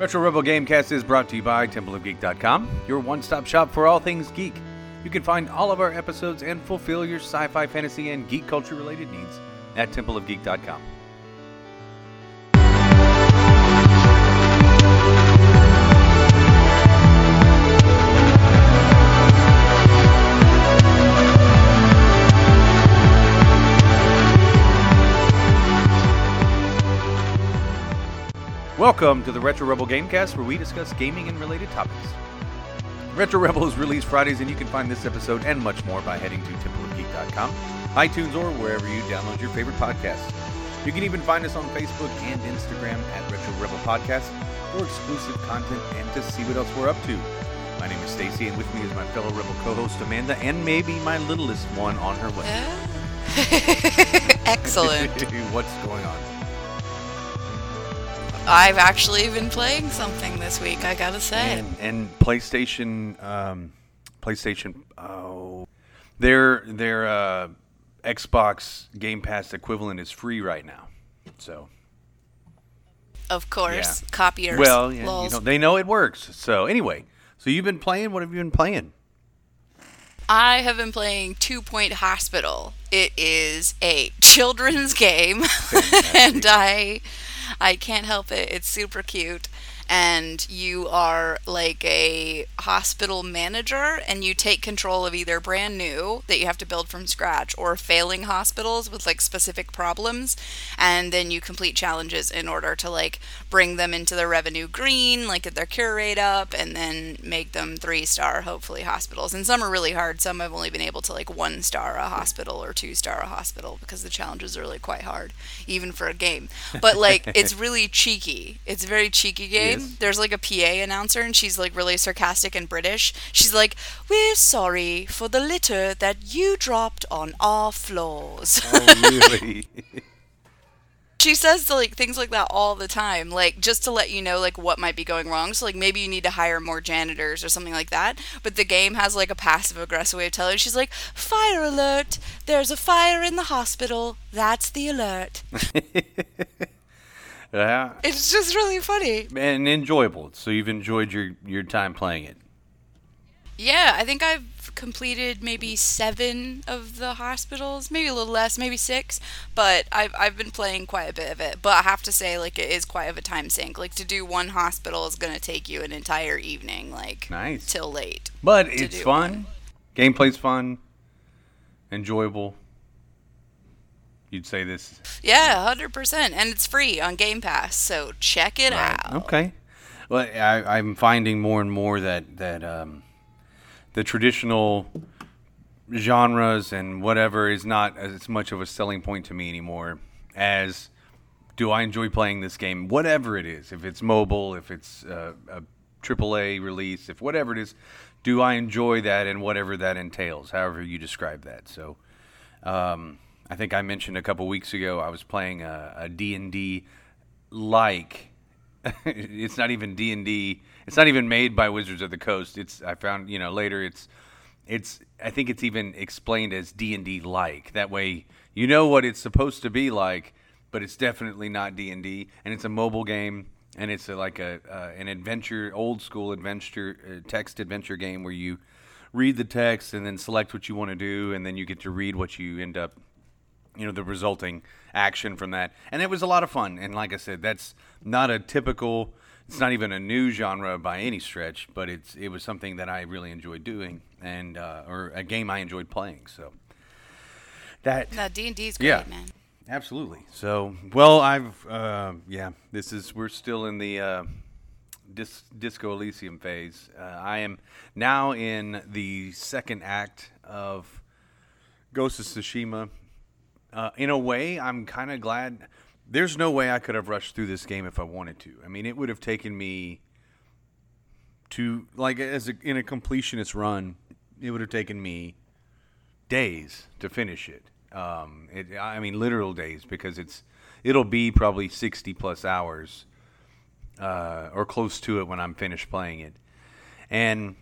Retro Rebel Gamecast is brought to you by TempleOfGeek.com, your one stop shop for all things geek. You can find all of our episodes and fulfill your sci fi, fantasy, and geek culture related needs at TempleOfGeek.com. Welcome to the Retro Rebel Gamecast, where we discuss gaming and related topics. Retro Rebel is released Fridays, and you can find this episode and much more by heading to templeofgeek.com, iTunes, or wherever you download your favorite podcasts. You can even find us on Facebook and Instagram at Retro Rebel Podcast for exclusive content and to see what else we're up to. My name is Stacy, and with me is my fellow Rebel co-host Amanda, and maybe my littlest one on her way. Excellent. What's going on? I've actually been playing something this week, I gotta say. And, and PlayStation, um, PlayStation, oh, their their uh, Xbox Game Pass equivalent is free right now. So Of course. Yeah. Copiers. well, yeah, you know, they know it works. So anyway, so you've been playing. What have you been playing? I have been playing Two Point Hospital. It is a children's game, and I, I can't help it. It's super cute, and you are like a hospital manager, and you take control of either brand new that you have to build from scratch, or failing hospitals with like specific problems, and then you complete challenges in order to like bring them into the revenue green, like get their cure rate up, and then make them three star hopefully hospitals. And some are really hard. Some I've only been able to like one star a hospital or two star a hospital because the challenges are really quite hard, even for a game. But like it's really cheeky. It's a very cheeky game. Yes. There's like a PA announcer and she's like really sarcastic and British. She's like, "We're sorry for the litter that you dropped on our floors." Oh, really? she says like things like that all the time like just to let you know like what might be going wrong. So like maybe you need to hire more janitors or something like that. But the game has like a passive aggressive way of telling you. she's like fire alert. There's a fire in the hospital. That's the alert. Yeah, it's just really funny. And enjoyable. So you've enjoyed your your time playing it. yeah i think i've completed maybe seven of the hospitals maybe a little less maybe six but I've, I've been playing quite a bit of it but i have to say like it is quite of a time sink like to do one hospital is going to take you an entire evening like Nice. till late But it's fun. Gameplay's fun. Enjoyable. You'd say this. Yeah, hundred percent, and it's free on Game Pass, so check it out. Okay. Well, I, I'm finding more and more that that um, the traditional genres and whatever is not as much of a selling point to me anymore. As do I enjoy playing this game, whatever it is, if it's mobile, if it's uh, a AAA release, if whatever it is, do I enjoy that and whatever that entails, however you describe that. So, um, I think I mentioned a couple weeks ago I was playing a, a D&D like it's not even D&D. It's not even made by Wizards of the Coast. It's I found, you know, later it's it's I think it's even explained as D&D like. That way you know what it's supposed to be like, but it's definitely not D&D and it's a mobile game and it's a, like a uh, an adventure old school adventure uh, text adventure game where you read the text and then select what you want to do and then you get to read what you end up you know the resulting action from that and it was a lot of fun and like i said that's not a typical it's not even a new genre by any stretch but it's it was something that i really enjoyed doing and uh, or a game i enjoyed playing so that That D and D is great, Yeah. man. Absolutely. So, well, I've uh, yeah. This is we're still in the uh, dis- Disco Elysium phase. Uh, I am now in the second act of Ghost of Tsushima. Uh, in a way, I'm kind of glad. There's no way I could have rushed through this game if I wanted to. I mean, it would have taken me to like as a, in a completionist run. It would have taken me days to finish it. Um, it, I mean, literal days because it's it'll be probably sixty plus hours uh, or close to it when I'm finished playing it. And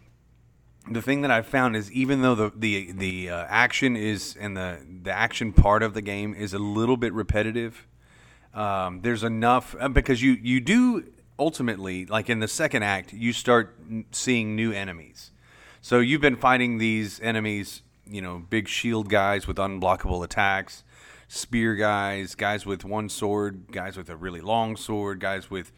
the thing that I've found is even though the the the uh, action is and the the action part of the game is a little bit repetitive, um, there's enough uh, because you you do ultimately, like in the second act, you start seeing new enemies. So you've been fighting these enemies, you know, big shield guys with unblockable attacks, spear guys, guys with one sword, guys with a really long sword, guys with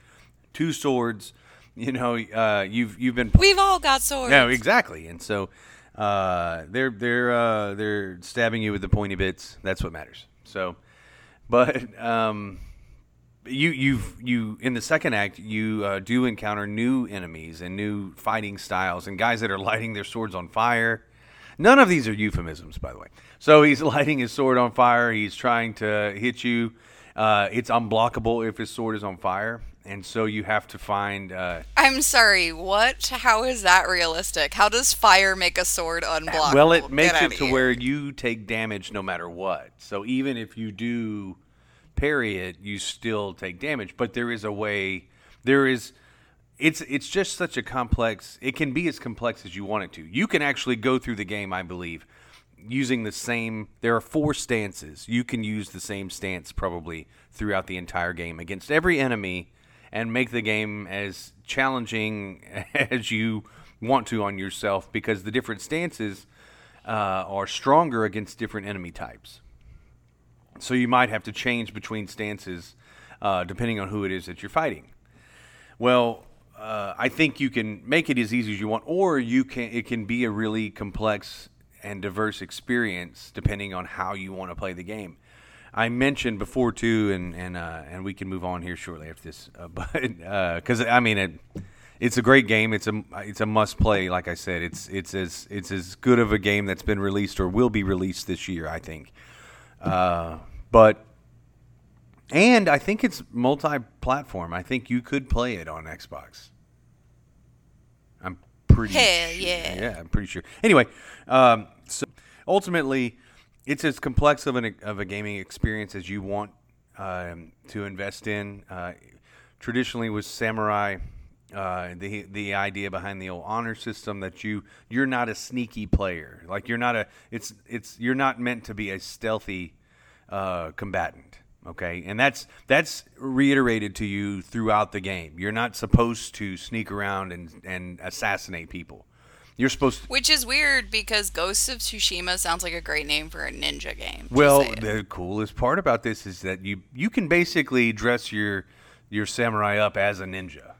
two swords. You know, uh, you've you've been We've all got swords. no, exactly. And so uh, they're they're uh, they're stabbing you with the pointy bits. That's what matters. So, but um, you you've you in the second act you uh, do encounter new enemies and new fighting styles and guys that are lighting their swords on fire. None of these are euphemisms, by the way. So he's lighting his sword on fire. He's trying to hit you. Uh, it's unblockable if his sword is on fire, and so you have to find. Uh, I'm sorry, what? How is that realistic? How does fire make a sword unblockable? Well, it makes outta it to here. where you take damage no matter what. So even if you do parry it, you still take damage. But there is a way. There is. It's it's just such a complex. It can be as complex as you want it to. You can actually go through the game, I believe, using the same. There are four stances. You can use the same stance probably throughout the entire game against every enemy, and make the game as challenging as you want to on yourself because the different stances uh, are stronger against different enemy types. So you might have to change between stances uh, depending on who it is that you're fighting. Well, uh, I think you can make it as easy as you want, or you can. It can be a really complex and diverse experience depending on how you want to play the game. I mentioned before too, and and uh, and we can move on here shortly after this, uh, but because I mean it, it's a great game. It's a it's a must play. Like I said, it's it's as it's as good of a game that's been released or will be released this year. I think, uh, but and I think it's multi-platform. I think you could play it on Xbox. I'm pretty Hell sure. yeah. Yeah, I'm pretty sure. Anyway, um, so ultimately, it's as complex of an of a gaming experience as you want um, to invest in. Uh, traditionally, with Samurai, uh, the the idea behind the old honor system that you you're not a sneaky player. Like you're not a it's it's you're not meant to be a stealthy uh, combatant. Okay, and that's that's reiterated to you throughout the game. You're not supposed to sneak around and and assassinate people. You're supposed to. Which is weird because Ghosts of Tsushima sounds like a great name for a ninja game. Well, the coolest part about this is that you you can basically dress your your samurai up as a ninja.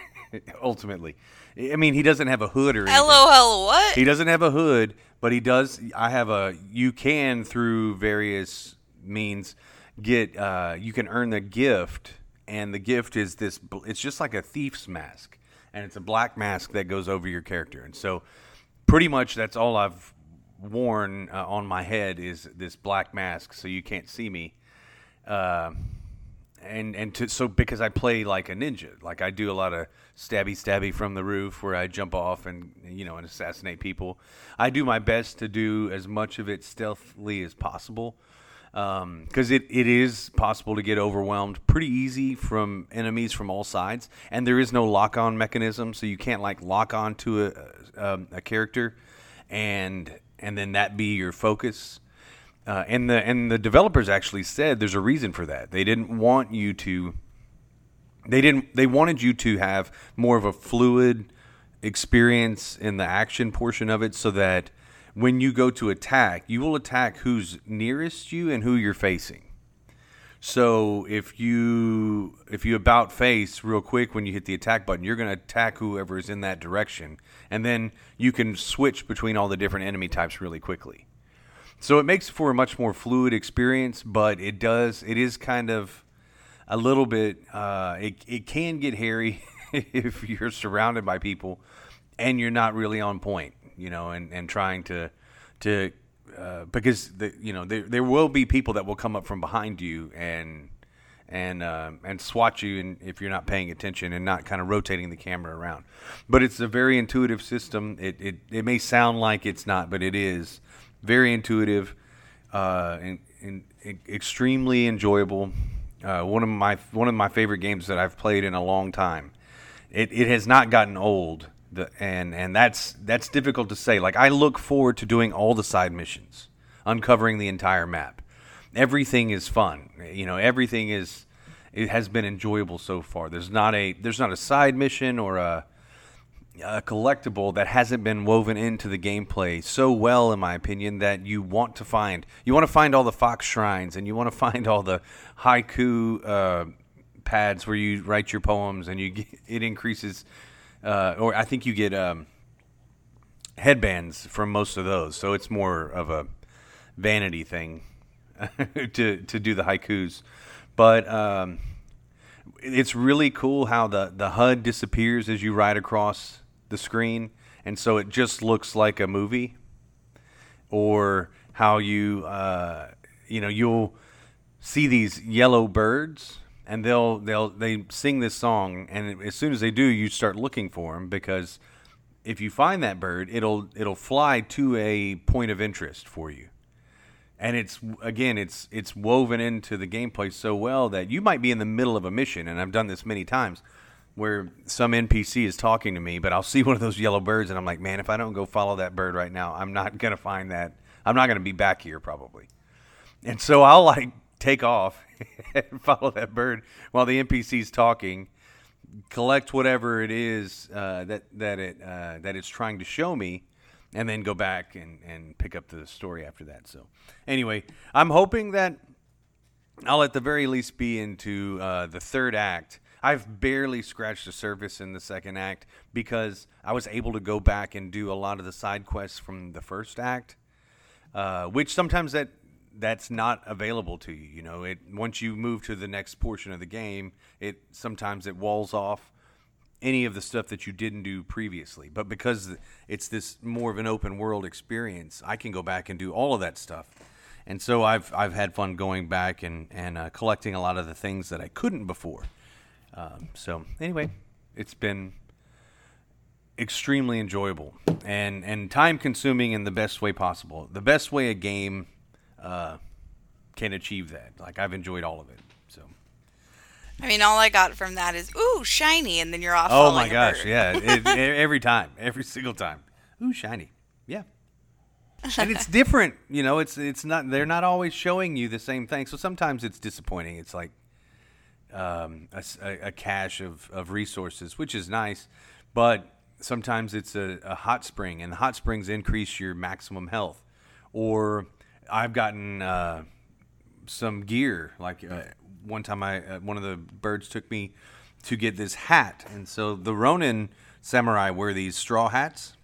Ultimately, I mean, he doesn't have a hood or anything. LOL, what? He doesn't have a hood, but he does. I have a. You can through various means get. Uh, you can earn the gift, and the gift is this. It's just like a thief's mask, and it's a black mask that goes over your character, and so pretty much that's all I've worn uh, on my head is this black mask, so you can't see me. Uh, and and to, so because I play like a ninja, like I do a lot of stabby stabby from the roof where I jump off and you know and assassinate people. I do my best to do as much of it stealthily as possible because it, it is possible to get overwhelmed pretty easy from enemies from all sides, and there is no lock on mechanism, so you can't like lock on to a, um, a character and and then that be your focus. Uh, and the and the developers actually said there's a reason for that. They didn't want you to. They didn't. They wanted you to have more of a fluid experience in the action portion of it, so that when you go to attack, you will attack who's nearest you and who you're facing. So if you if you about face real quick when you hit the attack button, you're going to attack whoever is in that direction, and then you can switch between all the different enemy types really quickly. So it makes for a much more fluid experience, but it does it is kind of a little bit uh, it it can get hairy if you're surrounded by people and you're not really on point, you know, and, and trying to to uh, because the you know there there will be people that will come up from behind you and and uh, and swat you and if you're not paying attention and not kind of rotating the camera around. But it's a very intuitive system. It it, it may sound like it's not, but it is very intuitive uh, and, and extremely enjoyable. Uh, one of my one of my favorite games that I've played in a long time. It, it has not gotten old, the, and and that's that's difficult to say. Like I look forward to doing all the side missions, uncovering the entire map. Everything is fun. You know, everything is it has been enjoyable so far. There's not a there's not a side mission or a a collectible that hasn't been woven into the gameplay so well, in my opinion, that you want to find. You want to find all the fox shrines, and you want to find all the haiku uh, pads where you write your poems, and you get, it increases. Uh, or I think you get um, headbands from most of those, so it's more of a vanity thing to to do the haikus. But um, it's really cool how the the HUD disappears as you ride across the screen, and so it just looks like a movie. Or how you uh, you know you'll see these yellow birds and they'll they'll they sing this song and as soon as they do you start looking for them because if you find that bird it'll it'll fly to a point of interest for you. And it's again it's it's woven into the gameplay so well that you might be in the middle of a mission and I've done this many times where some NPC is talking to me but I'll see one of those yellow birds and I'm like man if I don't go follow that bird right now I'm not going to find that I'm not going to be back here probably. And so I'll like take off follow that bird while the NPC's talking collect whatever it is uh, that that it uh, that it's trying to show me and then go back and, and pick up the story after that. So, anyway, I'm hoping that I'll at the very least be into uh, the third act. I've barely scratched the surface in the second act because I was able to go back and do a lot of the side quests from the first act, uh, which sometimes that that's not available to you. You know, it once you move to the next portion of the game, it sometimes it walls off any of the stuff that you didn't do previously. But because it's this more of an open world experience, I can go back and do all of that stuff. And so I've I've had fun going back and and uh, collecting a lot of the things that I couldn't before. Um, so anyway, it's been extremely enjoyable and and time consuming in the best way possible. The best way a game uh, can achieve that. Like I've enjoyed all of it. So. I mean, all I got from that is ooh shiny, and then you're off. Oh my gosh, yeah, it, every time, every single time. Ooh, shiny, yeah. and it's different, you know. It's it's not. They're not always showing you the same thing. So sometimes it's disappointing. It's like um, a- a cache of, of resources, which is nice, but sometimes it's a, a hot spring, and hot springs increase your maximum health. Or I've gotten uh, some gear. Like uh, one time, I uh, one of the birds took me to get this hat, and so the Ronin samurai wear these straw hats,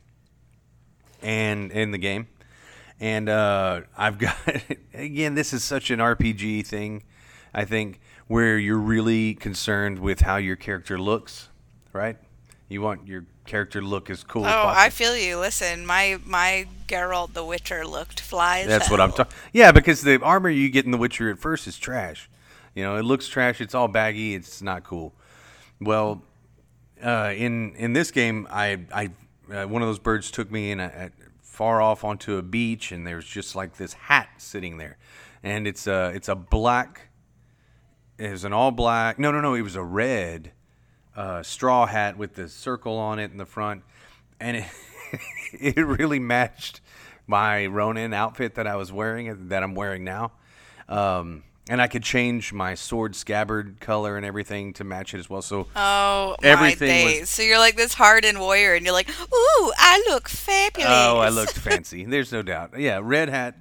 and in the game, and uh, I've got again. This is such an RPG thing, I think, where you're really concerned with how your character looks, right? You want your character look as cool as Oh, possible. I feel you. Listen, my my Geralt the Witcher looked fly. as That's what I'm talking. Yeah, because the armor you get in The Witcher at first is trash. You know, it looks trash. It's all baggy. It's not cool. Well, uh, in in this game, I I uh, one of those birds took me in a, a far off onto a beach, and there's just like this hat sitting there, and it's a it's a black. It was an all black. No, no, no. It was a red uh, straw hat with the circle on it in the front, and it it really matched my Ronin outfit that I was wearing that I'm wearing now. Um, and I could change my sword scabbard color and everything to match it as well. So Oh Everything my was- days! So you're like this hardened warrior, and you're like, ooh, I look fabulous. Oh, I looked fancy. There's no doubt. Yeah, red hat,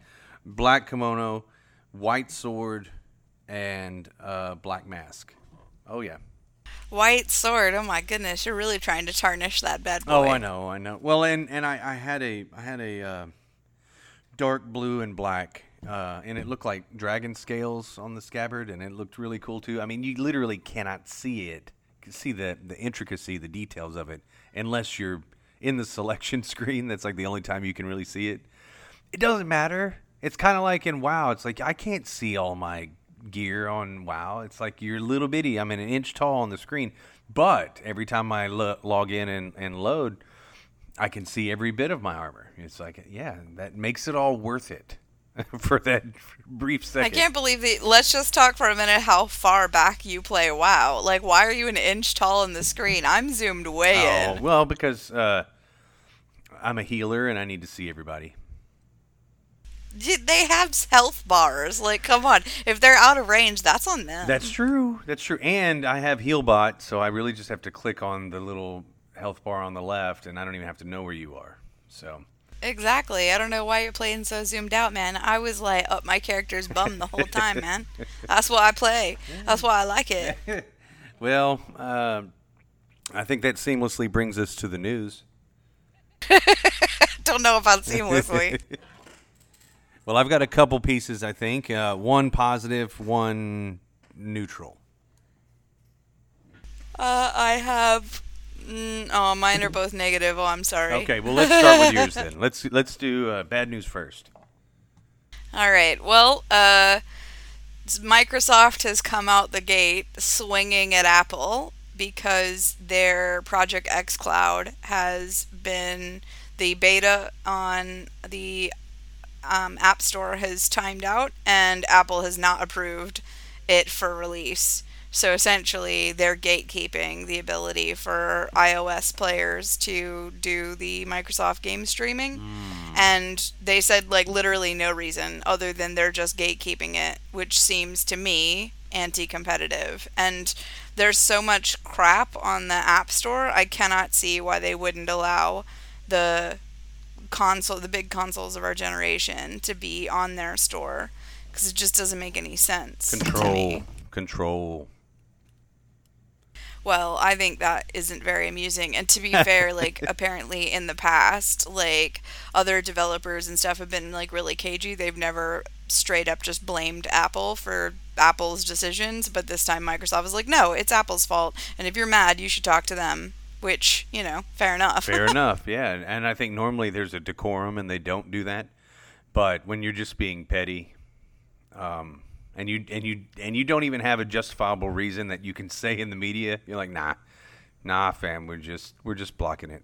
black kimono, white sword, and uh, black mask. Oh yeah. White sword. Oh my goodness, you're really trying to tarnish that bad boy. Oh, I know, I know. Well, and and I, I had a I had a uh, dark blue and black, uh, and it looked like dragon scales on the scabbard, and it looked really cool too. I mean, you literally cannot see it, see the the intricacy, the details of it, unless you're in the selection screen. That's like the only time you can really see it. It doesn't matter. It's kind of like in WoW. It's like I can't see all my gear on WoW. It's like you're little bitty. I'm an inch tall on the screen, but every time I lo- log in and, and load, I can see every bit of my armor. It's like, yeah, that makes it all worth it for that brief second. I can't believe that. Let's just talk for a minute how far back you play WoW. Like, why are you an inch tall in the screen? I'm zoomed way Oh, in. well, because uh, I'm a healer and I need to see everybody. They have health bars. Like, come on. If they're out of range, that's on them. That's true. That's true. And I have Healbot, so I really just have to click on the little health bar on the left, and I don't even have to know where you are. So Exactly. I don't know why you're playing so zoomed out, man. I was like up my character's bum the whole time, man. That's why I play. That's why I like it. Well, uh, I think that seamlessly brings us to the news. Don't know about seamlessly. Well, I've got a couple pieces, I think. Uh, one positive, one neutral. Uh, I have. Mm, oh, mine are both negative. Oh, I'm sorry. Okay, well, let's start with yours then. Let's let's do uh, bad news first. All right. Well, uh, Microsoft has come out the gate swinging at Apple because their Project xCloud has been the beta on the um, App Store has timed out, and Apple has not approved it for release. So essentially, they're gatekeeping the ability for iOS players to do the Microsoft game streaming. And they said, like, literally no reason other than they're just gatekeeping it, which seems to me anti competitive. And there's so much crap on the App Store, I cannot see why they wouldn't allow the console, the big consoles of our generation, to be on their store. Because it just doesn't make any sense. Control, control. Well, I think that isn't very amusing. And to be fair, like apparently in the past, like other developers and stuff have been like really cagey. They've never straight up just blamed Apple for Apple's decisions, but this time Microsoft was like, "No, it's Apple's fault, and if you're mad, you should talk to them." Which, you know, fair enough. Fair enough, yeah. And I think normally there's a decorum, and they don't do that. But when you're just being petty, um, and you and you and you don't even have a justifiable reason that you can say in the media, you're like, nah, nah, fam, we're just we're just blocking it.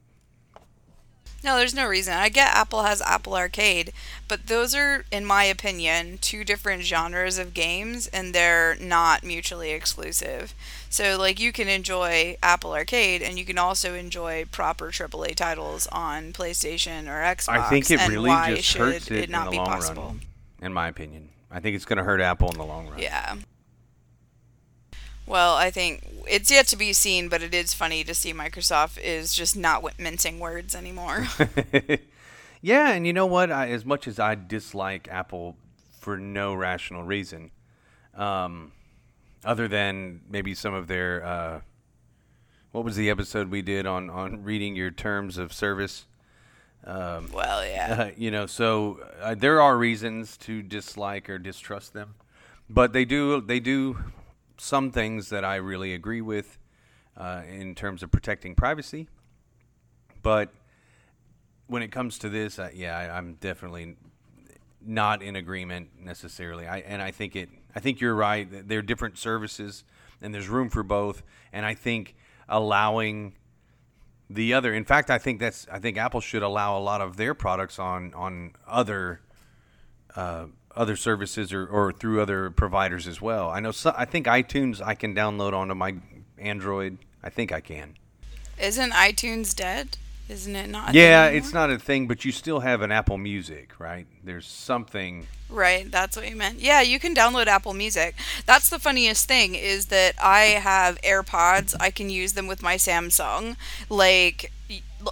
No, there's no reason. I get Apple has Apple Arcade, but those are, in my opinion, two different genres of games, and they're not mutually exclusive. So, like, you can enjoy Apple Arcade, and you can also enjoy proper AAA titles on PlayStation or Xbox. I think it really just should hurts it, it not in the be long possible? run, in my opinion. I think it's going to hurt Apple in the long run. Yeah. Well, I think it's yet to be seen, but it is funny to see Microsoft is just not mincing words anymore. yeah, and you know what? I, as much as I dislike Apple for no rational reason, um, other than maybe some of their uh, what was the episode we did on on reading your terms of service? Um, well, yeah. uh, you know, so uh, there are reasons to dislike or distrust them, but they do they do some things that I really agree with uh, in terms of protecting privacy. But when it comes to this, uh, yeah, I, I'm definitely not in agreement necessarily. I and I think it. I think you're right. that They're different services, and there's room for both. And I think allowing the other. In fact, I think that's. I think Apple should allow a lot of their products on on other uh, other services or, or through other providers as well. I know. So, I think iTunes I can download onto my Android. I think I can. Isn't iTunes dead? Isn't it not? Yeah, it's not a thing, but you still have an Apple Music, right? There's something. Right, that's what you meant. Yeah, you can download Apple Music. That's the funniest thing is that I have AirPods. I can use them with my Samsung. Like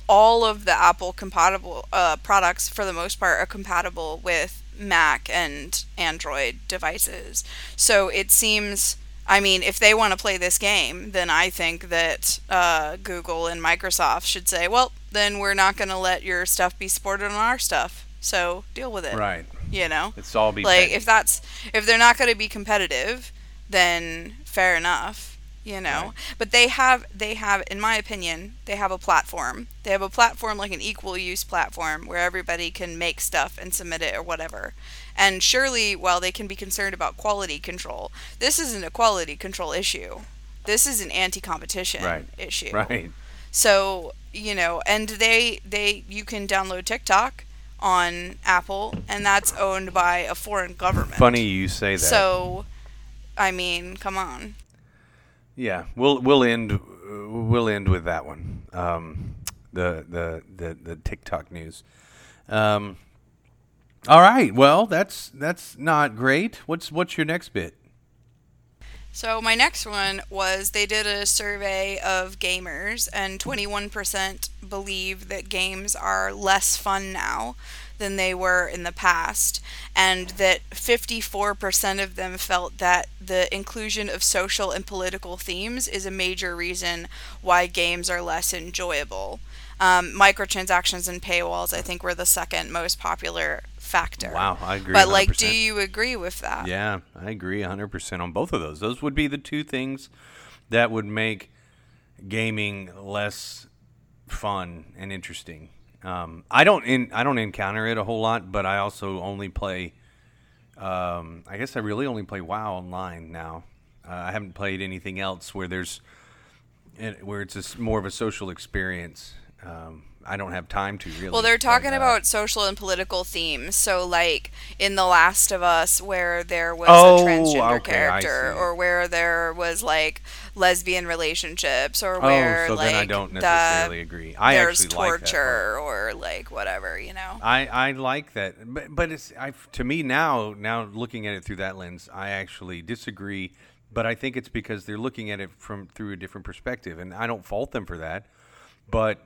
all of the Apple compatible uh, products, for the most part, are compatible with Mac and Android devices. So it seems. I mean, if they want to play this game, then I think that uh, Google and Microsoft should say, well, then we're not going to let your stuff be supported on our stuff. So deal with it. Right. You know? It's all be like petty. if that's if they're not going to be competitive then fair enough you know Right. but they have they have in my opinion they have a platform they have a platform like an equal use platform where everybody can make stuff and submit it or whatever and surely while they can be concerned about quality control this isn't a quality control issue this is an anti-competition Right. issue Right. so, you know, and they they you can download TikTok on Apple and that's owned by a foreign government. Funny you say that. So, I mean, come on. Yeah, we'll we'll end we'll end with that one. Um, the, the the the TikTok news. Um, All right. Well, that's that's not great. What's what's your next bit? So my next one was they did a survey of gamers and 21% believe that games are less fun now than they were in the past and that 54% of them felt that the inclusion of social and political themes is a major reason why games are less enjoyable. Um, microtransactions and paywalls, I think, were the second most popular factor. Wow, I agree. But like, 100%. do you agree with that? Yeah, I agree 100% on both of those. Those would be the two things that would make gaming less fun and interesting. Um, I don't in, I don't encounter it a whole lot, but I also only play. Um, I guess I really only play WoW online now. Uh, I haven't played anything else where there's eh, where it's a more of a social experience. Um, I don't have time to really. Well, they're talking uh, about social and political themes. So, like in The Last of Us, where there was Oh, a transgender okay, character, or where there was like lesbian relationships, or Oh, where so like then I don't the- necessarily agree. I there's actually like torture, or like whatever, you know. I, I like that, but but it's I to me now now looking at it through that lens, I actually disagree. But I think it's because they're looking at it from through a different perspective, and I don't fault them for that. But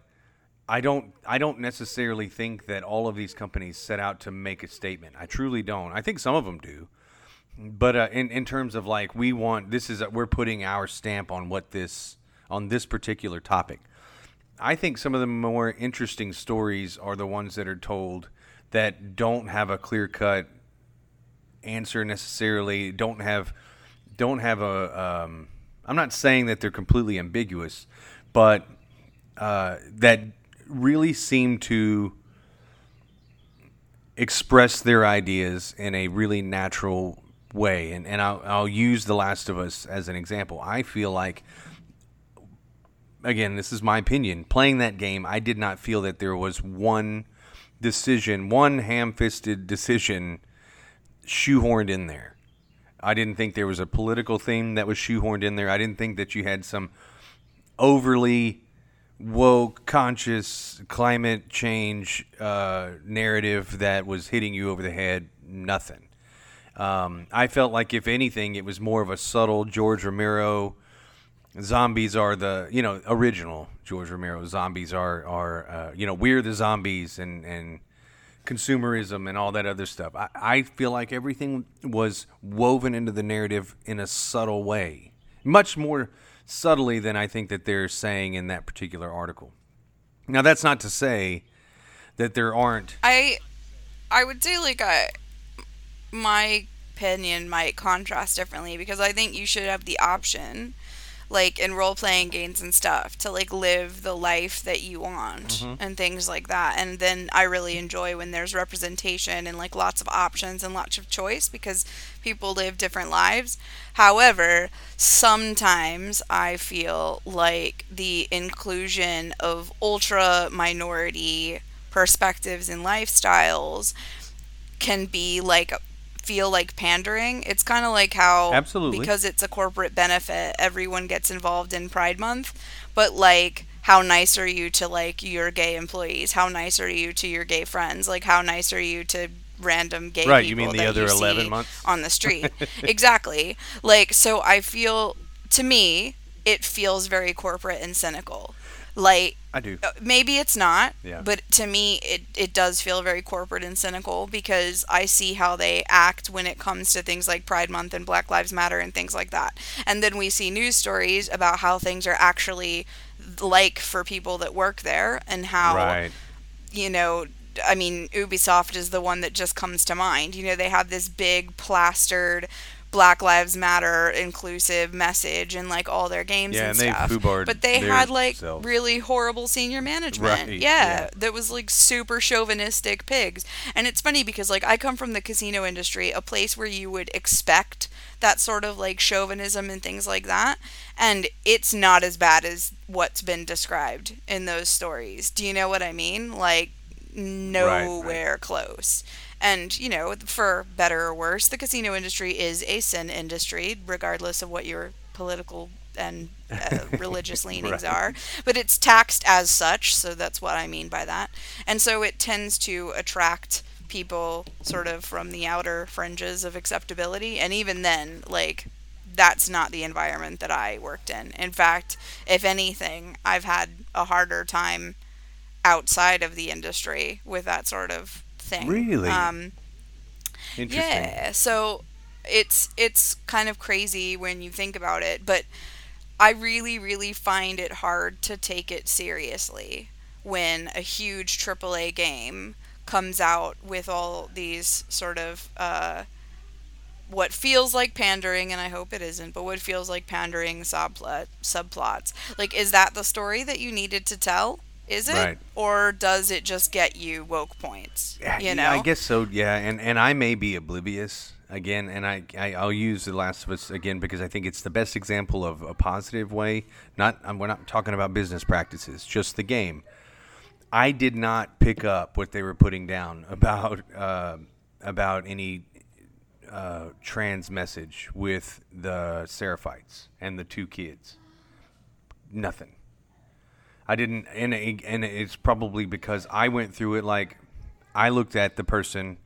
I don't I don't necessarily think that all of these companies set out to make a statement. I truly don't. I think some of them do, but uh, in in terms of like we want this is we're putting our stamp on what this on this particular topic. I think some of the more interesting stories are the ones that are told that don't have a clear cut answer necessarily. Don't have don't have a. Um, I'm not saying that they're completely ambiguous, but uh, that really seem to express their ideas in a really natural way. And, and I'll, I'll use The Last of Us as an example. I feel like, again, this is my opinion, playing that game, I did not feel that there was one decision, one ham fisted decision shoehorned in there. I didn't think there was a political theme that was shoehorned in there. I didn't think that you had some overly woke, conscious climate change uh, narrative that was hitting you over the head. Nothing. Um, I felt like, if anything, it was more of a subtle George Romero. Zombies are the you know original George Romero. Zombies are are uh, you know we're the zombies and and consumerism and all that other stuff. I, I feel like everything was woven into the narrative in a subtle way, much more subtly than I think that they're saying in that particular article. Now, that's not to say that there aren't. I I would say like I my opinion might contrast differently because I think you should have the option like in role playing games and stuff to like live the life that you want mm-hmm. and things like that. And then I really enjoy when there's representation and like lots of options and lots of choice because people live different lives. However sometimes I feel like the inclusion of ultra minority perspectives and lifestyles can be like feel like pandering. It's kind of like how Absolutely. because it's a corporate benefit, everyone gets involved in Pride Month, but like how nice are you to like your gay employees? How nice are you to your gay friends? Like how nice are you to random gay Right, you mean the other 11 see months? on the street? exactly. Like so I feel to me it feels very corporate and cynical. Like I do. uh, maybe it's not Yeah. but to me it, it does feel very corporate and cynical because i see how they act when it comes to things like pride month and black lives matter and things like that and then we see news stories about how things are actually like for people that work there and how Right. you know I mean, Ubisoft is the one that just comes to mind. You know, they have this big plastered Black Lives Matter inclusive message in like all their games Yeah, and, and they stuff. foobarred but they had like selves. really horrible senior management. Right, yeah, yeah. that was like super chauvinistic pigs. And it's funny because like I come from the casino industry, a place where you would expect that sort of like chauvinism and things like that. And it's not as bad as what's been described in those stories. Do you know what I mean? Like nowhere close. And, you know, for better or worse, the casino industry is a sin industry, regardless of what your political and uh, religious leanings Right. are. But it's taxed as such, so that's what I mean by that. And so it tends to attract people sort of from the outer fringes of acceptability. And even then, like, that's not the environment that I worked in. In fact, if anything, I've had a harder time outside of the industry with that sort of thing. Really? Um, Interesting. yeah. So it's it's kind of crazy when you think about it, but I really really find it hard to take it seriously when a huge AAA game comes out with all these sort of uh, what feels like pandering, and I hope it isn't, but what feels like pandering subplot subplots. Like, is that the story that you needed to tell? Is it, Right. or does it just get you woke points? Yeah, You know, I guess so. Yeah, and and I may be oblivious again, and I, I I'll use The Last of Us again because I think it's the best example of a positive way. Not um, we're not talking about business practices, just the game. I did not pick up what they were putting down about uh, about any uh, trans message with the Seraphites and the two kids. Nothing. I didn't, and and it's probably because I went through it like I looked at the person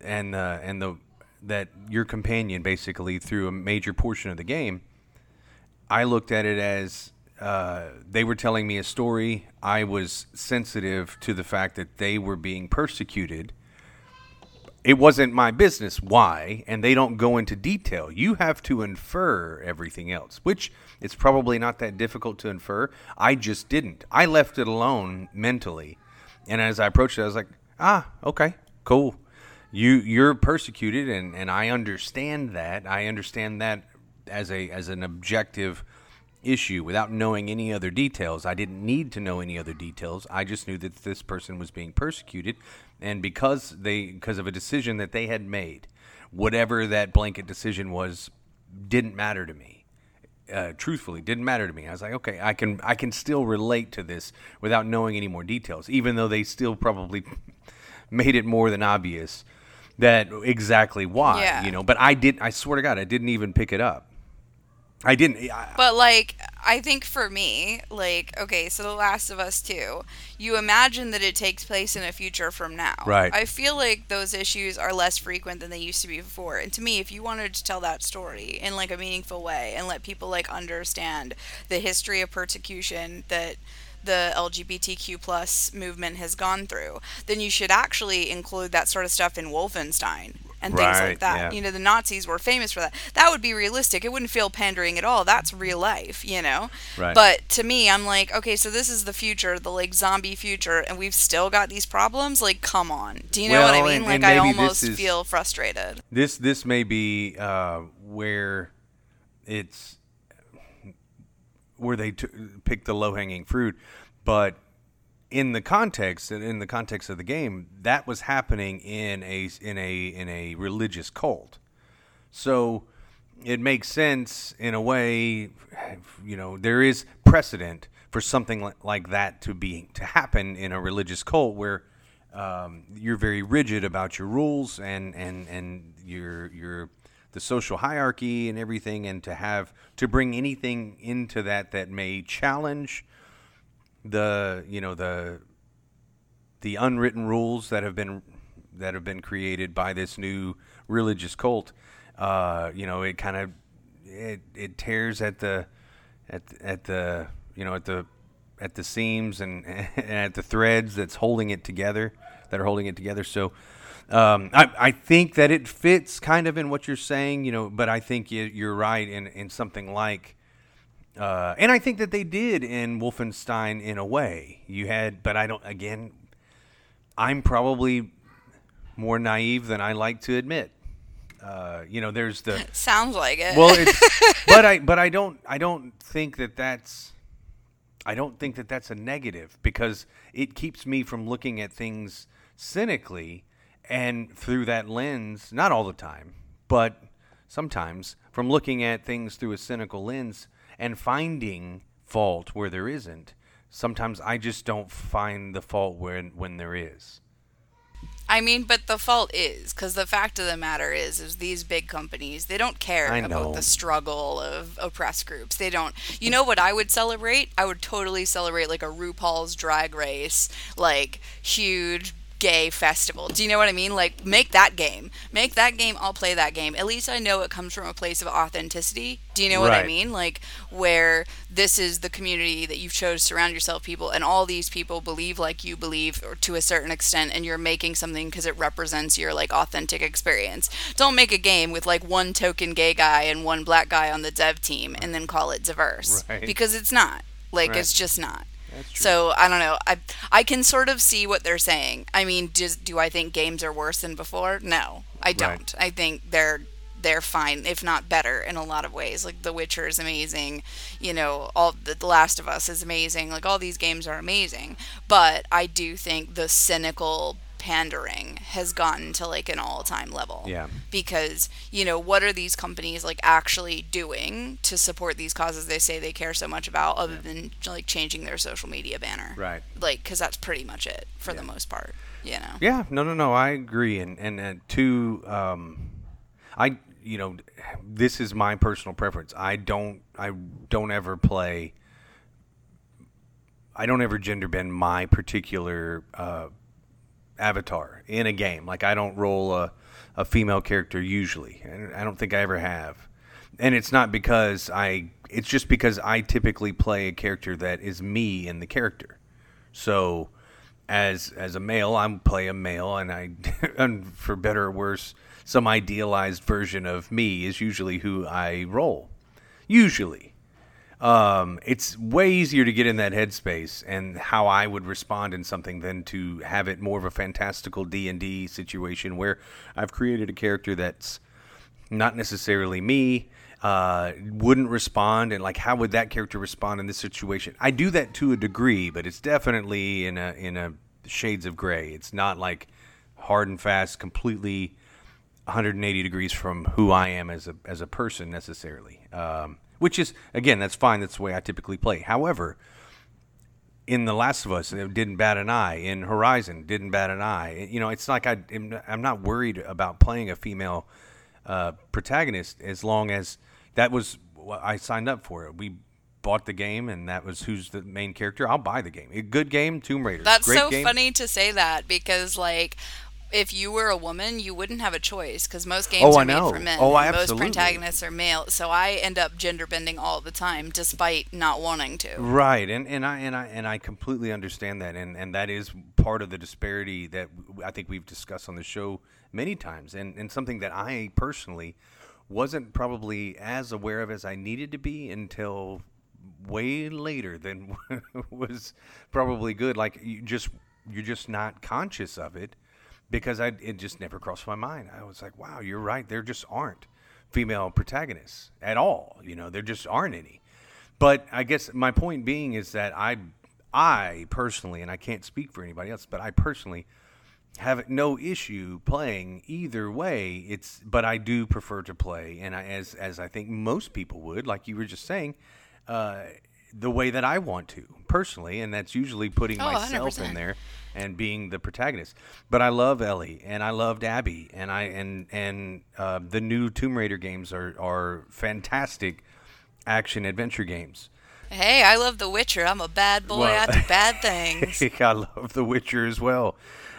and uh, and the that your companion basically through a major portion of the game. I looked at it as uh, they were telling me a story. I was sensitive to the fact that they were being persecuted. It wasn't my business why, and they don't go into detail. You have to infer everything else, which it's probably not that difficult to infer. I just didn't. I left it alone mentally, and as I approached it, I was like, "Ah, okay, cool. You you're persecuted, and and I understand that. I understand that as a as an objective issue without knowing any other details. I didn't need to know any other details. I just knew that this person was being persecuted and because they because of a decision that they had made, whatever that blanket decision was didn't matter to me. Uh, truthfully, didn't matter to me. I was like, okay, I can I can still relate to this without knowing any more details, even though they still probably made it more than obvious that exactly why, Yeah. you know. But I did. I swear to God, I didn't even pick it up. I didn't. I, But like, I think for me, like, okay, so The Last of Us 2, you imagine that it takes place in a future from now. Right. I feel like those issues are less frequent than they used to be before. And to me, if you wanted to tell that story in like a meaningful way and let people like understand the history of persecution that the LGBTQ plus movement has gone through, then you should actually include that sort of stuff in Wolfenstein and things Right, like that. yeah. You know, the Nazis were famous for that. That would be realistic. It wouldn't feel pandering at all. That's real life, you know? Right. But to me, I'm like, okay, so this is the future, the like zombie future, and we've still got these problems? Like, come on. Do you know what I mean? and- like, and I almost is- feel frustrated. this this may be uh, where it's where they t- pick the low hanging fruit, but in the context in the context of the game, that was happening in a in a in a religious cult. So it makes sense in a way. You know, there is precedent for something like that to be to happen in a religious cult where um, you're very rigid about your rules and and and your your the social hierarchy and everything, and to have to bring anything into that that may challenge the you know the the unwritten rules that have been that have been created by this new religious cult uh, you know it kind of it, it tears at the at at the you know at the at the seams and, and at the threads that's holding it together that are holding it together. So um, I, I think that it fits kind of in what you're saying you know but I think you, you're right in, in something like uh, and I think that they did in Wolfenstein in a way. You had, but I don't. Again, I'm probably more naive than I like to admit. Uh, you know, there's the Sounds like it. well, it's, but I but I don't I don't think that that's I don't think that that's a negative because it keeps me from looking at things cynically and through that lens. Not all the time, but sometimes from looking at things through a cynical lens and finding fault where there isn't. Sometimes I just don't find the fault when when there is. I mean, but the fault is because the fact of the matter is, is these big companies they don't care about the struggle of oppressed groups. They don't. You know what I would celebrate? I would totally celebrate like a RuPaul's Drag Race, like huge gay festival. Do you know what I mean? Like, make that game. Make that game. I'll play that game. At least I know it comes from a place of authenticity. Do you know what I mean? Like, where this is the community that you've chose to surround yourself people, and all these people believe like you believe, or to a certain extent, and you're making something because it represents your like authentic experience. Don't make a game with like one token gay guy and one black guy on the dev team, and then call it diverse Right. because it's not. Like, Right. it's just not. So I don't know. I I can sort of see what they're saying. I mean, does, do I think games are worse than before? No, I don't. I think they're they're fine, if not better, in a lot of ways. Like The Witcher is amazing. You know, all the The Last of Us is amazing. Like all these games are amazing. But I do think the cynical pandering has gotten to like an all-time level Yeah. because you know what are these companies like actually doing to support these causes they say they care so much about other than like changing their social media banner Right. like because that's pretty much it for the most part you know Yeah, no, no, no. I agree, and and uh, two, um, I you know, this is my personal preference. I don't, I don't ever play. I don't ever gender bend my particular uh, avatar in a game. Like I don't roll a, a female character usually, I don't think I ever have. And it's not because I. It's just because I typically play a character that is me in the character. So, as as a male, I'm play a male, and I, and for better or worse, some idealized version of me is usually who I roll. Usually, um, it's way easier to get in that headspace and how I would respond in something than to have it more of a fantastical D and D situation where I've created a character that's not necessarily me uh, wouldn't respond and like how would that character respond in this situation? I do that to a degree but it's definitely in a in a shades of gray. It's not like hard and fast completely 180 degrees from who i am as a as a person necessarily. Um, which is again that's fine that's the way i typically play however in The Last of Us, it didn't bat an eye. In Horizon, didn't bat an eye. You know, it's like I, I'm not worried about playing a female uh, protagonist as long as that was what I signed up for. It. We bought the game, and that was who's the main character. I'll buy the game. A good game, Tomb Raider. that's Great so game. funny to say that because like if you were a woman, you wouldn't have a choice because most games Oh, are I made know. for men. Oh, and absolutely. Most protagonists are male, so I end up gender bending all the time, despite not wanting to. Right, and, and I and I and I completely understand that, and, and that is part of the disparity that I think we've discussed on the show many times, and, and something that I personally wasn't probably as aware of as I needed to be until way later than was probably good. Like you just you're just not conscious of it because I it just never crossed my mind. I was like, wow, you're right. There just aren't female protagonists at all. You know, there just aren't any. But I guess my point being is that I, I personally, and I can't speak for anybody else, but I personally have no issue playing either way. It's but I do prefer to play, and I, as as I think most people would, like you were just saying, uh, the way that I want to personally, and that's usually putting Oh, myself in 100%. there and being the protagonist. But I love Ellie, and I loved Abby, and I and and uh, the new Tomb Raider games are are fantastic action adventure games. Hey, I love The Witcher. I'm a bad boy. Well- I do bad things. I love The Witcher as well.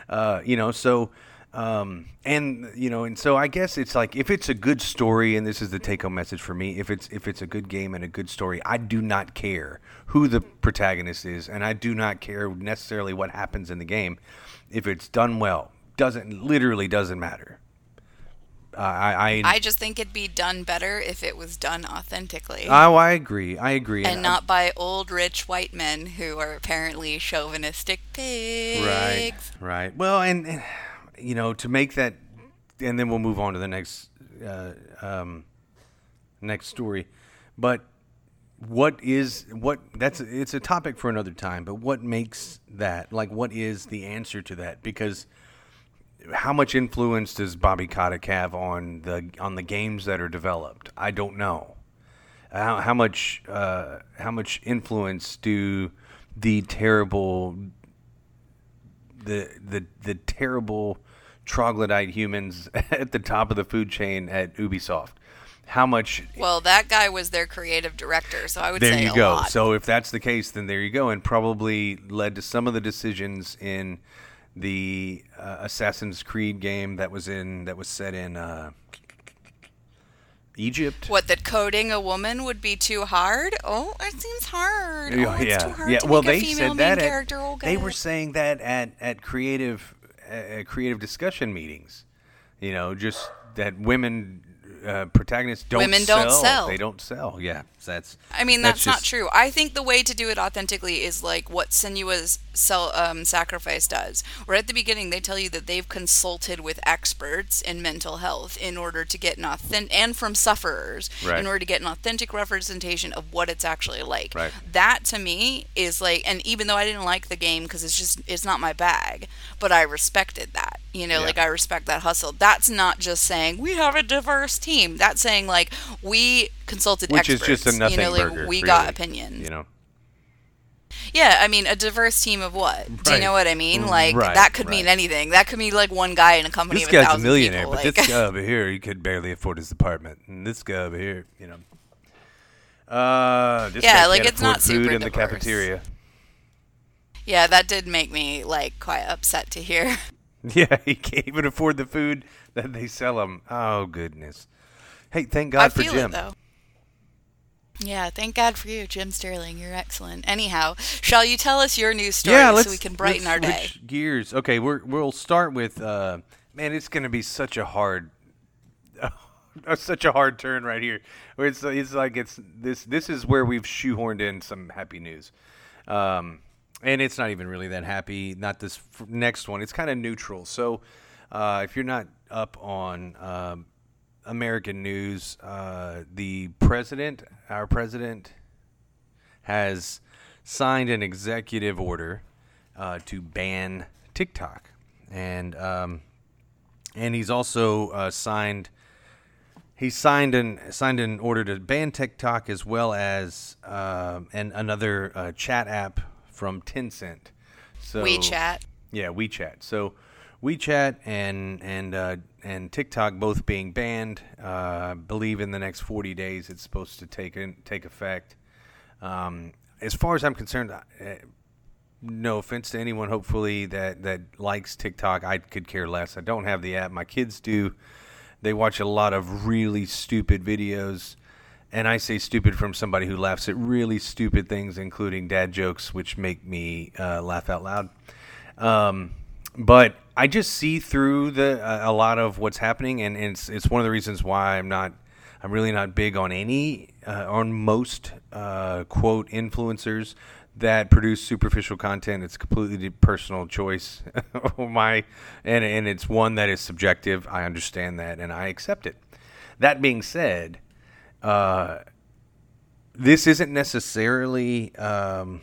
Uh, you know, so um, and you know, and so I guess it's like if it's a good story, and this is the take-home message for me. If it's if it's a good game and a good story, I do not care who the protagonist is, and I do not care necessarily what happens in the game. If it's done well, doesn't literally doesn't matter. Uh, I I, I just think it'd be done better if it was done authentically. oh, I agree. I agree. and not by old rich white men who are apparently chauvinistic pigs. Right, right. Well, and, and you know, to make that, and then we'll move on to the next, uh, um, next story. But what is what? That's it's a topic for another time. But what makes that? Like, what is the answer to that? Because how much influence does Bobby Kotick have on the on the games that are developed? I don't know. How, how much uh, how much influence do the terrible the the the terrible troglodyte humans at the top of the food chain at Ubisoft? How much Well, that guy was their creative director, so I would there say you go. lot. So if that's the case, then there you go, and probably led to some of the decisions in the uh, Assassin's Creed game that was in that was set in uh, Egypt. What that coding a woman would be too hard? Oh, it seems hard. Yeah, oh, it's yeah, too hard yeah. to well, make a they female said main that character. at, oh, they were saying that at at creative uh, creative discussion meetings. You know, just that women uh, protagonists don't Women don't sell. They don't sell. Yeah, that's. I mean, that's, not just- true. I think the way to do it authentically is like what Senua's sell, um, sacrifice does. Where at the beginning they tell you that they've consulted with experts in mental health in order to get an authentic, and from sufferers, Right. in order to get an authentic representation of what it's actually like. Right. That to me is like, and even though I didn't like the game because it's just it's not my bag, but I respected that. You know, Yeah. like I respect that hustle. That's not just saying we have a diverse team. That's saying like we consulted Which experts. is just a nothing you know, like burger. we got opinions. You know. Yeah, I mean a diverse team of what? Do you know what I mean? Like Right, that could mean anything. That could mean like one guy in a company This guy's a millionaire, people. but like, this guy over here, he could barely afford his apartment, and this guy over here, you know. Uh, Yeah, like, it's not food super in the diverse. cafeteria. yeah, that did make me like quite upset to hear. Yeah, he can't even afford the food that they sell him. Oh goodness. Hey, thank God I for feel Jim. it though. Yeah, thank God for you, Jim Sterling. You're excellent. Anyhow, shall you tell us your news story yeah, so we can brighten our day? Gears. Okay, we're we'll start with. Uh, man, it's going to be such a hard, such a hard turn right here. Where it's it's like it's this this is where we've shoehorned in some happy news, um, and it's not even really that happy. Not this f- next one. It's kind of neutral. So, uh, if you're not up on. Um, American news, uh, the president, our president, has signed an executive order uh, to ban TikTok, and um, and he's also uh, signed he signed an signed an order to ban TikTok as well as uh, and another uh, chat app from Tencent. So WeChat. yeah, WeChat. So WeChat and and uh, and TikTok both being banned. Uh, believe in the next 40 days it's supposed to take in, take effect. Um, as far as I'm concerned, uh, no offense to anyone, hopefully that that likes TikTok, I could care less. I don't have the app. My kids do. They watch a lot of really stupid videos. And I say stupid from somebody who laughs at really stupid things, including dad jokes, which make me uh, laugh out loud. Um, but I just see through the uh, a lot of what's happening, and, it's it's one of the reasons why I'm not I'm really not big on any uh, on most uh, quote influencers that produce superficial content. It's completely personal choice, my and and it's one that is subjective. I understand that, and I accept it. That being said, uh, this isn't necessarily. Um,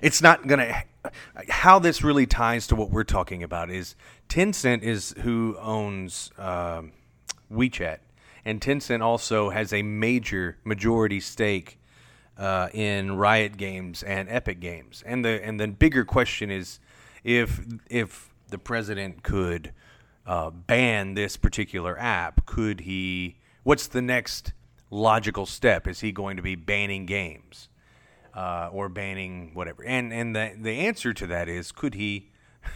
it's not going to how this really ties to what we're talking about is Tencent is who owns um, WeChat, and Tencent also has a major majority stake uh, in Riot Games and Epic Games. And the and the bigger question is if if the president could uh, ban this particular app, could he? What's the next logical step? Is he going to be banning games? Uh, or banning whatever. And and the the answer to that is could he?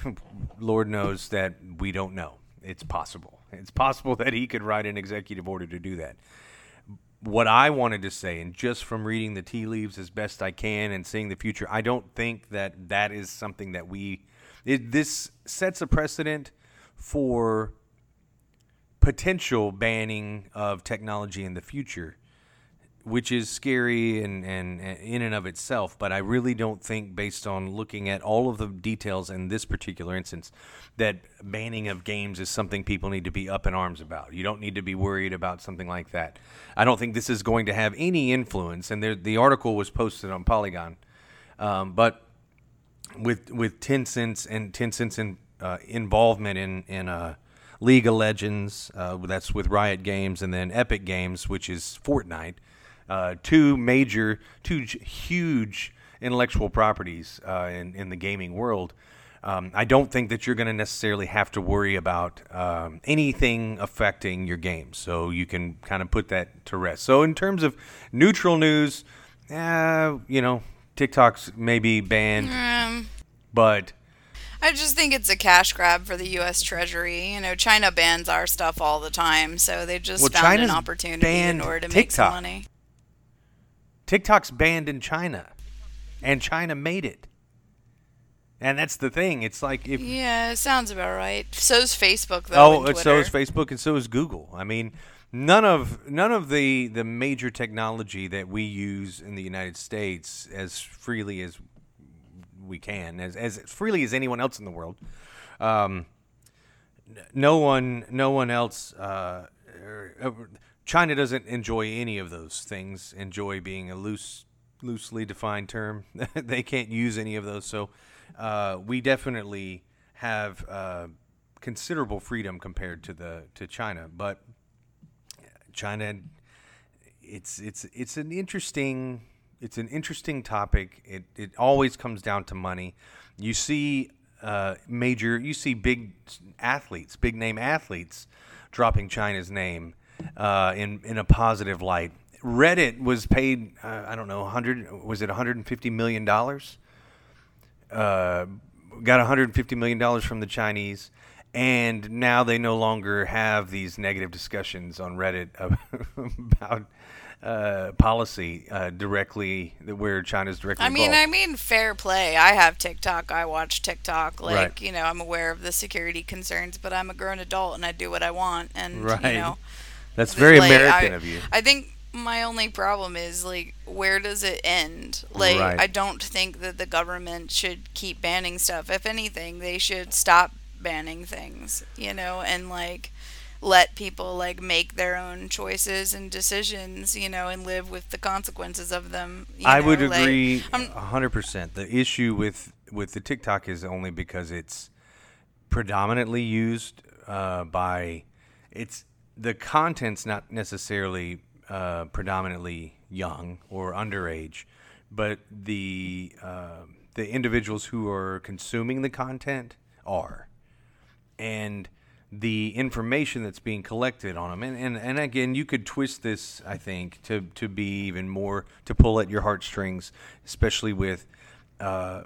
Lord knows that we don't know. It's possible. It's possible that he could write an executive order to do that. What I wanted to say, and just from reading the tea leaves as best I can and seeing the future, I don't think that that is something that we. It, this sets a precedent for potential banning of technology in the future which is scary and, and, and in and of itself. But I really don't think, based on looking at all of the details in this particular instance, that banning of games is something people need to be up in arms about. You don't need to be worried about something like that. I don't think this is going to have any influence. And there, the article was posted on Polygon, um, but with with Tencent's and Tencent's in, uh, involvement in in uh, League of Legends, uh, that's with Riot Games, and then Epic Games, which is Fortnite uh, two major, two huge intellectual properties uh, in in the gaming world. Um, I don't think that you're going to necessarily have to worry about um, anything affecting your game, so you can kind of put that to rest. So in terms of neutral news, uh, you know, TikTok's maybe banned, Um, but I just think it's a cash grab for the U.S. Treasury. You know, China bans our stuff all the time, so they just Well, found China's an opportunity in order to make some money. TikTok's banned in China, and China made it. And that's the thing. It's like if Yeah, it sounds about right. So's Facebook though. oh, so is Facebook and so is Google. I mean, none of none of the the major technology that we use in the United States as freely as we can, as as freely as anyone else in the world. Um, no one, no one else. Uh, uh, China doesn't enjoy any of those things. Enjoy being a loose, loosely defined term. they can't use any of those. So uh, we definitely have uh, considerable freedom compared to the to China. But China, it's it's it's an interesting it's an interesting topic. It it always comes down to money. You see uh, major, you see big athletes, big name athletes, dropping China's name uh, in in a positive light. Reddit was paid, uh, I don't know, hundred was it 150 million dollars? Uh, got 150 million dollars from the Chinese, and now they no longer have these negative discussions on Reddit about uh, policy uh, directly where China's directly. I mean, involved. I mean, fair play. I have TikTok. I watch TikTok. Like, Right. you know, I'm aware of the security concerns, but I'm a grown adult and I do what I want. And Right. you know, that's very like, American I, of you. I think my only problem is like, where does it end? Like, Right. I don't think that the government should keep banning stuff. If anything, they should stop banning things. You know, and like let people like make their own choices and decisions. You know, and live with the consequences of them. I would like, agree I'm- a hundred percent. The issue with with the TikTok is only because it's predominantly used uh, by it's the content's not necessarily uh, predominantly young or underage, but the uh, the individuals who are consuming the content are and the information that's being collected on them. And, and, and again, you could twist this, I think, to, to be even more, to pull at your heartstrings, especially with, uh,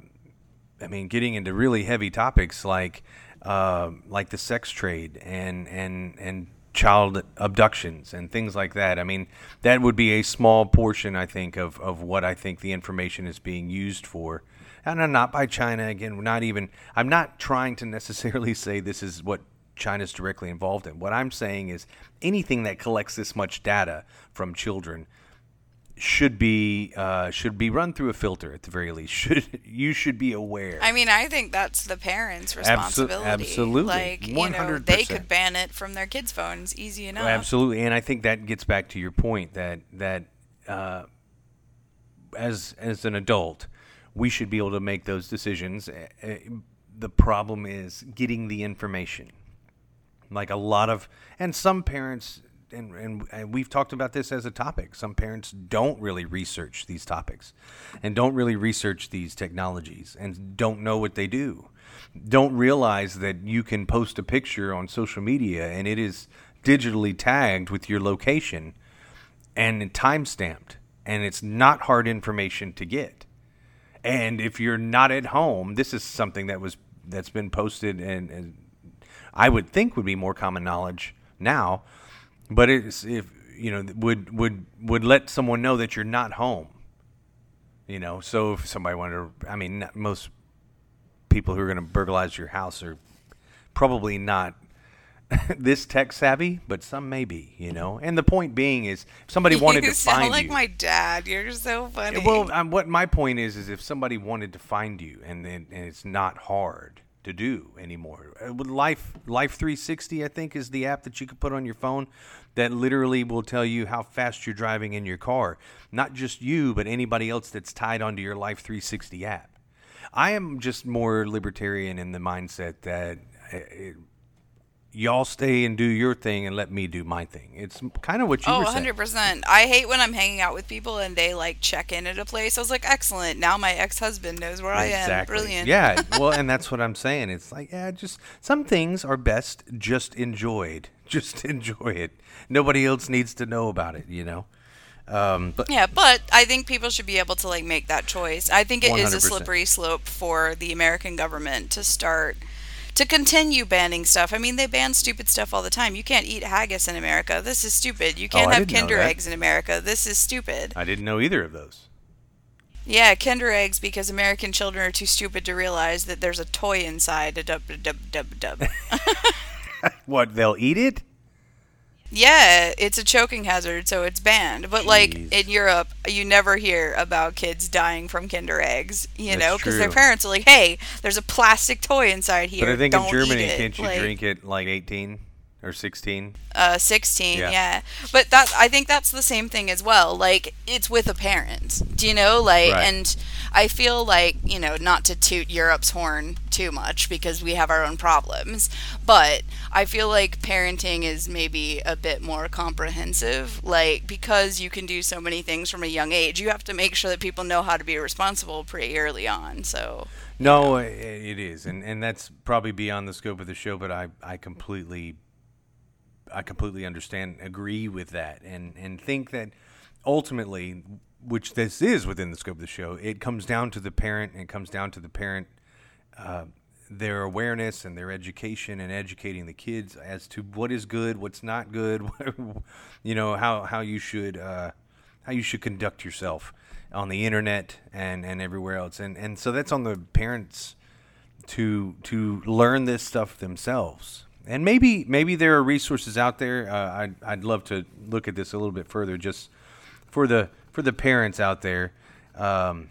I mean, getting into really heavy topics like, uh, like the sex trade and, and, and child abductions and things like that. I mean, that would be a small portion, I think, of, of what I think the information is being used for. And not by China again. We're not even. I'm not trying to necessarily say this is what China's directly involved in. What I'm saying is anything that collects this much data from children should be uh, should be run through a filter at the very least. Should you should be aware. I mean, I think that's the parents' responsibility. absolutely. Like, you know, they could ban it from their kids' phones easy enough. Absolutely, and I think that gets back to your point that that uh, as as an adult, we should be able to make those decisions. Uh, uh, The problem is getting the information. Like a lot of, and some parents, and, and, and we've talked about this as a topic. Some parents don't really research these topics, and don't really research these technologies, and don't know what they do. Don't realize that you can post a picture on social media, and it is digitally tagged with your location and time stamped, and it's not hard information to get. And if you're not at home, this is something that was that's been posted and, and I would think would be more common knowledge now, but it's if you know would would would let someone know that you're not home. You know, so if somebody wanted to, I mean, most people who are going to burglarize your house are probably not this tech savvy, but some may be. You know, and the point being is, if somebody wanted you to sound find like you, my dad. You're so funny. well, um, what my point is is if somebody wanted to find you, and then and it's not hard to do anymore. Uh, With Life Life 360, I think, is the app that you can put on your phone that literally will tell you how fast you're driving in your car. Not just you, but anybody else that's tied onto your Life 360 app. I am just more libertarian in the mindset that. uh, it, Y'all stay and do your thing and let me do my thing. It's kind of what you Oh, were saying. 100%. I hate when I'm hanging out with people and they like check in at a place. I was like, excellent. Now my ex husband knows where I am. Brilliant. Yeah, well, and that's what I'm saying. It's like, yeah, just some things are best just enjoyed. Just enjoy it. Nobody else needs to know about it, you know. Um, but Yeah, but I think people should be able to like make that choice. I think it is a 100%. slippery slope for the American government to start to continue banning stuff. I mean, they ban stupid stuff all the time. You can't eat haggis in America. This is stupid. You Oh, can't I have Kinder eggs in America. This is stupid. I didn't know either of those. Yeah, Kinder eggs because American children are too stupid to realize that there's a toy inside. A dub dub dub dub. What they'll eat it? Yeah, it's a choking hazard, so it's banned. But like in Europe, you never hear about kids dying from Kinder eggs, you That's know, because their parents are like, "Hey, there's a plastic toy inside here. But I think Don't in Germany, can't you Like, drink it like 18 or 16? Uh, 16, Yeah. yeah. But that I think that's the same thing as well. Like it's with a parent. Do you know? Like Right. and I feel like, you know, not to toot Europe's horn too much because we have our own problems, but I feel like parenting is maybe a bit more comprehensive. Like because you can do so many things from a young age, you have to make sure that people know how to be responsible pretty early on. So, No, it is, and and that's probably beyond the scope of the show. But I I completely, I completely understand, agree with that, and and think that ultimately, which this is within the scope of the show, it comes down to the parent, and it comes down to the parent. Uh, their awareness and their education and educating the kids as to what is good, what's not good, you know how how you should uh, how you should conduct yourself on the internet and, and everywhere else, and and so that's on the parents to to learn this stuff themselves. And maybe maybe there are resources out there. Uh, I'd I'd love to look at this a little bit further, just for the for the parents out there. Um,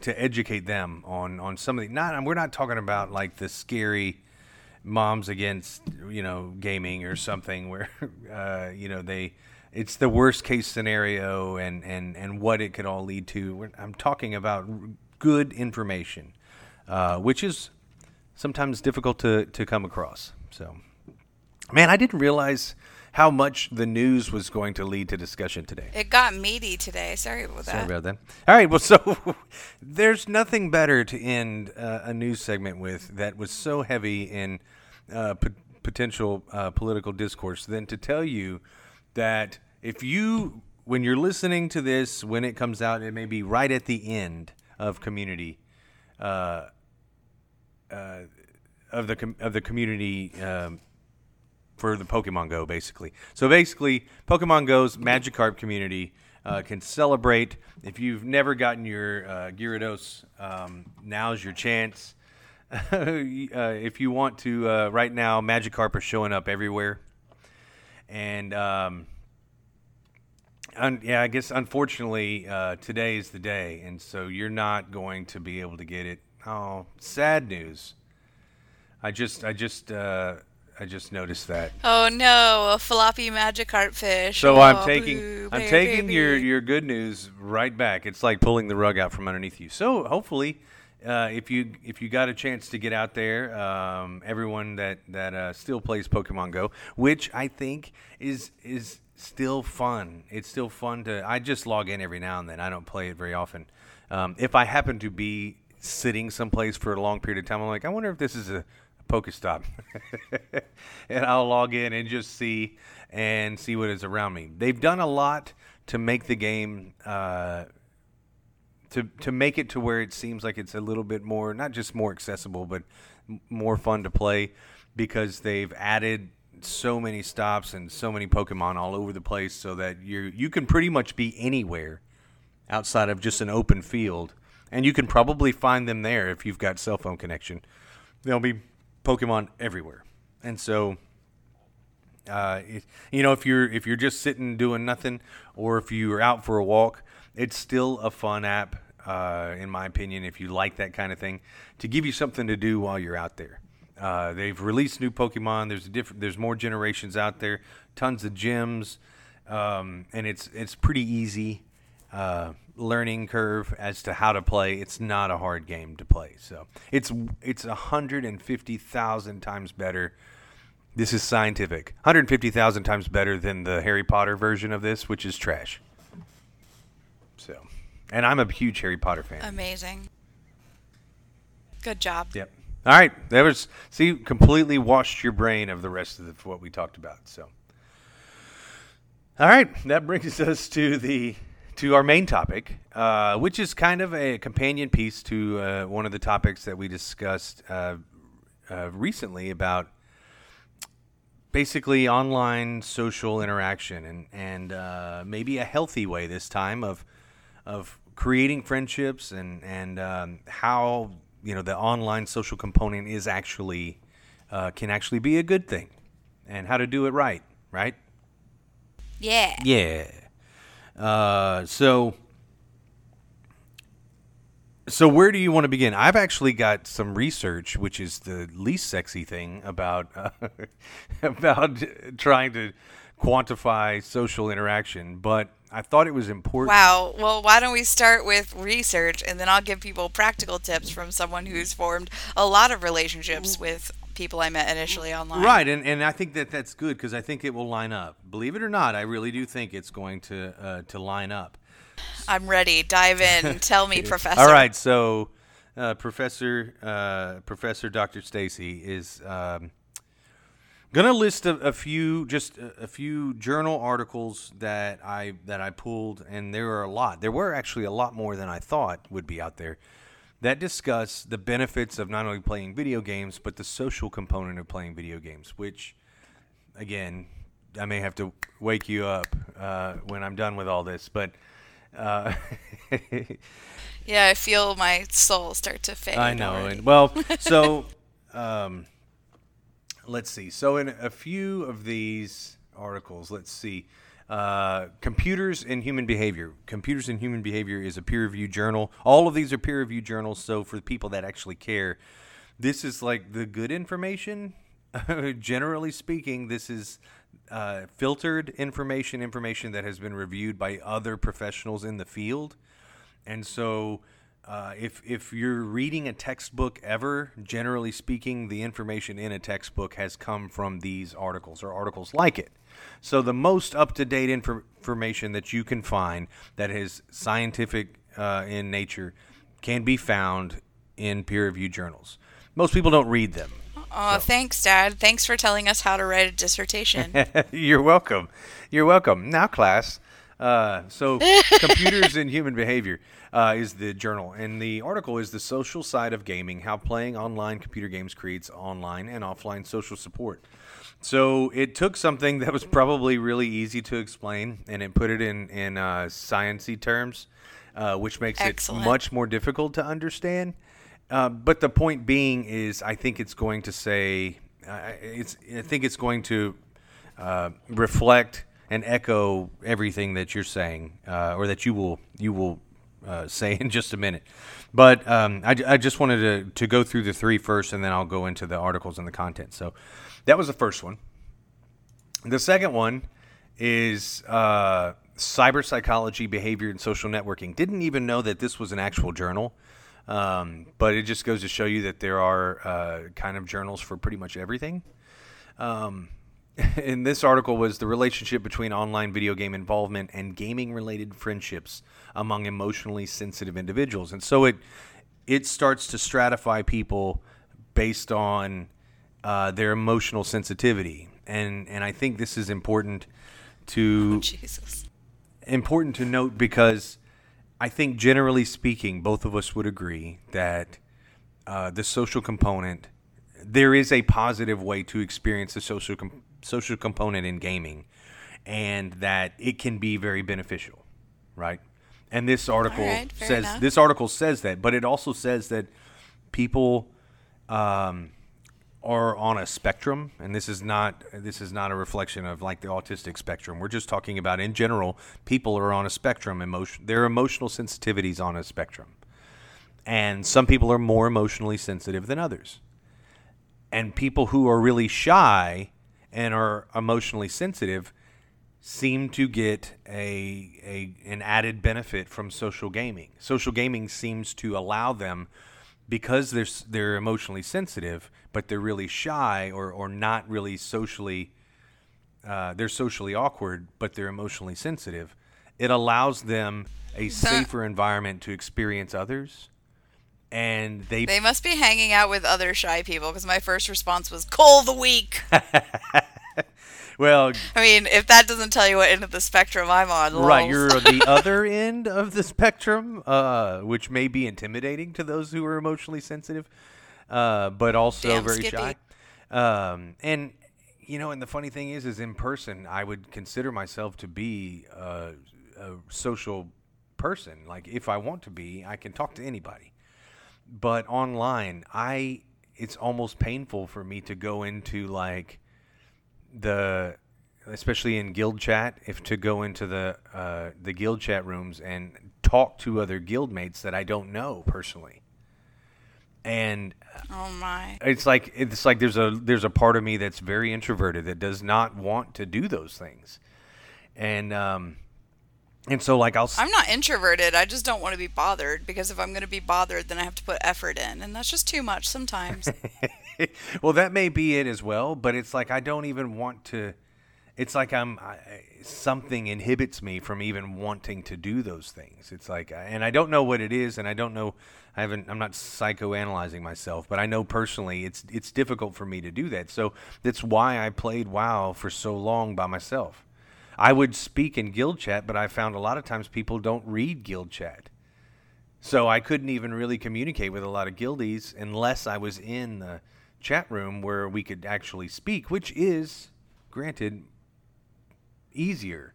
to educate them on on some of the not we're not talking about like the scary moms against you know gaming or something where uh, you know they it's the worst case scenario and and and what it could all lead to i'm talking about good information uh, which is sometimes difficult to to come across so man i didn't realize how much the news was going to lead to discussion today it got meaty today. Sorry about that. Sorry about that. All right. Well, so there's nothing better to end uh, a news segment with that was so heavy in uh, p- potential uh, political discourse than to tell you that if you, when you're listening to this, when it comes out, it may be right at the end of community. Of the com- of the community um, for the Pokemon Go, basically. So basically, Pokemon Go's Magikarp community uh, can celebrate. If you've never gotten your uh, Gyarados, um, now's your chance. uh, if you want to, uh, right now, Magikarp are showing up everywhere, and um, un- yeah, I guess unfortunately uh, today is the day, and so you're not going to be able to get it. Oh, sad news. I just, I just, uh, I just noticed that. Oh no, a floppy Magikarp fish. So Oh, I'm taking boo, I'm baby, taking your your good news right back. It's like pulling the rug out from underneath you. So hopefully, uh, if you if you got a chance to get out there, um, everyone that that uh, still plays Pokemon Go, which I think is is still fun. It's still fun to. I just log in every now and then. I don't play it very often. Um, if I happen to be sitting someplace for a long period of time, I'm like, I wonder if this is a Pokestop, and I'll log in and just see and see what is around me. They've done a lot to make the game uh, to to make it to where it seems like it's a little bit more not just more accessible, but m- more fun to play because they've added so many stops and so many Pokemon all over the place, so that you you can pretty much be anywhere outside of just an open field, and you can probably find them there if you've got cell phone connection. There'll be Pokemon everywhere, and so uh, it, you know if you're if you're just sitting doing nothing, or if you're out for a walk, it's still a fun app, uh, in my opinion. If you like that kind of thing, to give you something to do while you're out there. Uh, they've released new Pokemon. There's different. There's more generations out there. Tons of gyms, um, and it's it's pretty easy uh, learning curve as to how to play. It's not a hard game to play. So it's it's hundred and fifty thousand times better. This is scientific. Hundred fifty thousand times better than the Harry Potter version of this, which is trash. So, and I'm a huge Harry Potter fan. Amazing. Good job. Yep. All right. That was see completely washed your brain of the rest of the, what we talked about. So, All right, that brings us to the to our main topic, uh, which is kind of a companion piece to uh, one of the topics that we discussed uh, uh recently about basically online social interaction and and uh, maybe a healthy way this time of of creating friendships and and um, how you know the online social component is actually uh, can actually be a good thing and how to do it right, right? Yeah. Yeah. Uh, so, so where do you want to begin? I've actually got some research, which is the least sexy thing about uh, about trying to quantify social interaction, but I thought it was important. Wow. Well, why don't we start with research and then I'll give people practical tips from someone who's formed a lot of relationships with people I met initially online. Right, and, and I think that that's good because I think it will line up. Believe it or not, I really do think it's going to uh, to line up. I'm ready. Dive in. Tell me, Professor. All right, so uh, Professor uh, Professor Dr. Stacy is um, gonna list a, a few just a, a, few journal articles that I that I pulled, and there are a lot. There were actually a lot more than I thought would be out there that discuss the benefits of not only playing video games but the social component of playing video games. Which, again, I may have to wake you up uh, when I'm done with all this, but. Uh, yeah, I feel my soul start to fade. I know, and well, so um, let's see. So in a few of these articles, let's see. Uh, computers and human behavior. Computers and human behavior is a peer-reviewed journal. All of these are peer-reviewed journals. So for the people that actually care, this is like the good information. Generally speaking, this is uh, filtered information, information that has been reviewed by other professionals in the field, and so. Uh, if if you're reading a textbook ever, generally speaking, the information in a textbook has come from these articles or articles like it. So the most up to date infor- information that you can find that is scientific uh, in nature can be found in peer reviewed journals. Most people don't read them. Oh, so. thanks, Dad. Thanks for telling us how to write a dissertation. You're welcome. You're welcome. Now, class. Uh, so, computers and human behavior uh, is the journal, and the article is the social side of gaming: how playing online computer games creates online and offline social support. So it took something that was probably really easy to explain, and it put it in in uh, sciency terms, uh, which makes Excellent. it much more difficult to understand. Uh, but the point being is, I think it's going to say, uh, it's I think it's going to uh, reflect and echo everything that you're saying, uh, or that you will you will say in just a minute. But um, I, I just wanted to, to go through the three first, and then I'll go into the articles and the content. So. That was the first one. The second one is uh, cyber psychology, behavior, and social networking. Didn't even know that this was an actual journal, um, but it just goes to show you that there are uh, kind of journals for pretty much everything. Um, in this article was the relationship between online video game involvement and gaming related friendships among emotionally sensitive individuals. And so it it starts to stratify people based on uh, their emotional sensitivity, and and I think this is important to oh, important to note because I think generally speaking, both of us would agree that uh, the social component there is a positive way to experience the social com- social component in gaming, and that it can be very beneficial, right? And this article right, says enough. this article says that, but it also says that people. Um, are on a spectrum, and this is not this is not a reflection of like the autistic spectrum. We're just talking about in general, people are on a spectrum. Emotion, their emotional sensitivities on a spectrum, and some people are more emotionally sensitive than others. And people who are really shy and are emotionally sensitive seem to get a, a an added benefit from social gaming. Social gaming seems to allow them because they're they're emotionally sensitive, but they're really shy or or not really socially. Uh, they're socially awkward, but they're emotionally sensitive. It allows them a safer environment to experience others, and they they must be hanging out with other shy people because my first response was "Cole the week." well, I mean, if that doesn't tell you what end of the spectrum I'm on, right, lols. you're the other end of the spectrum, uh, which may be intimidating to those who are emotionally sensitive, uh, but also Damn, very Skippy. shy. Um, and you know, and the funny thing is, is in person, I would consider myself to be a, a social person. Like, if I want to be, I can talk to anybody. But online, I it's almost painful for me to go into like the especially in guild chat if to go into the uh, the guild chat rooms and talk to other guild mates that I don't know personally. And oh my. it's like it's like there's a there's a part of me that's very introverted that does not want to do those things. And um and so like I'll I'm not introverted. I just don't want to be bothered because if I'm going to be bothered, then I have to put effort in, and that's just too much sometimes. well, that may be it as well, but it's like I don't even want to. It's like I'm I, something inhibits me from even wanting to do those things. It's like, and I don't know what it is, and I don't know. I haven't. I'm not psychoanalyzing myself, but I know personally it's it's difficult for me to do that. So that's why I played WoW for so long by myself. I would speak in guild chat, but I found a lot of times people don't read guild chat. So I couldn't even really communicate with a lot of guildies unless I was in the chat room where we could actually speak, which is, granted, easier.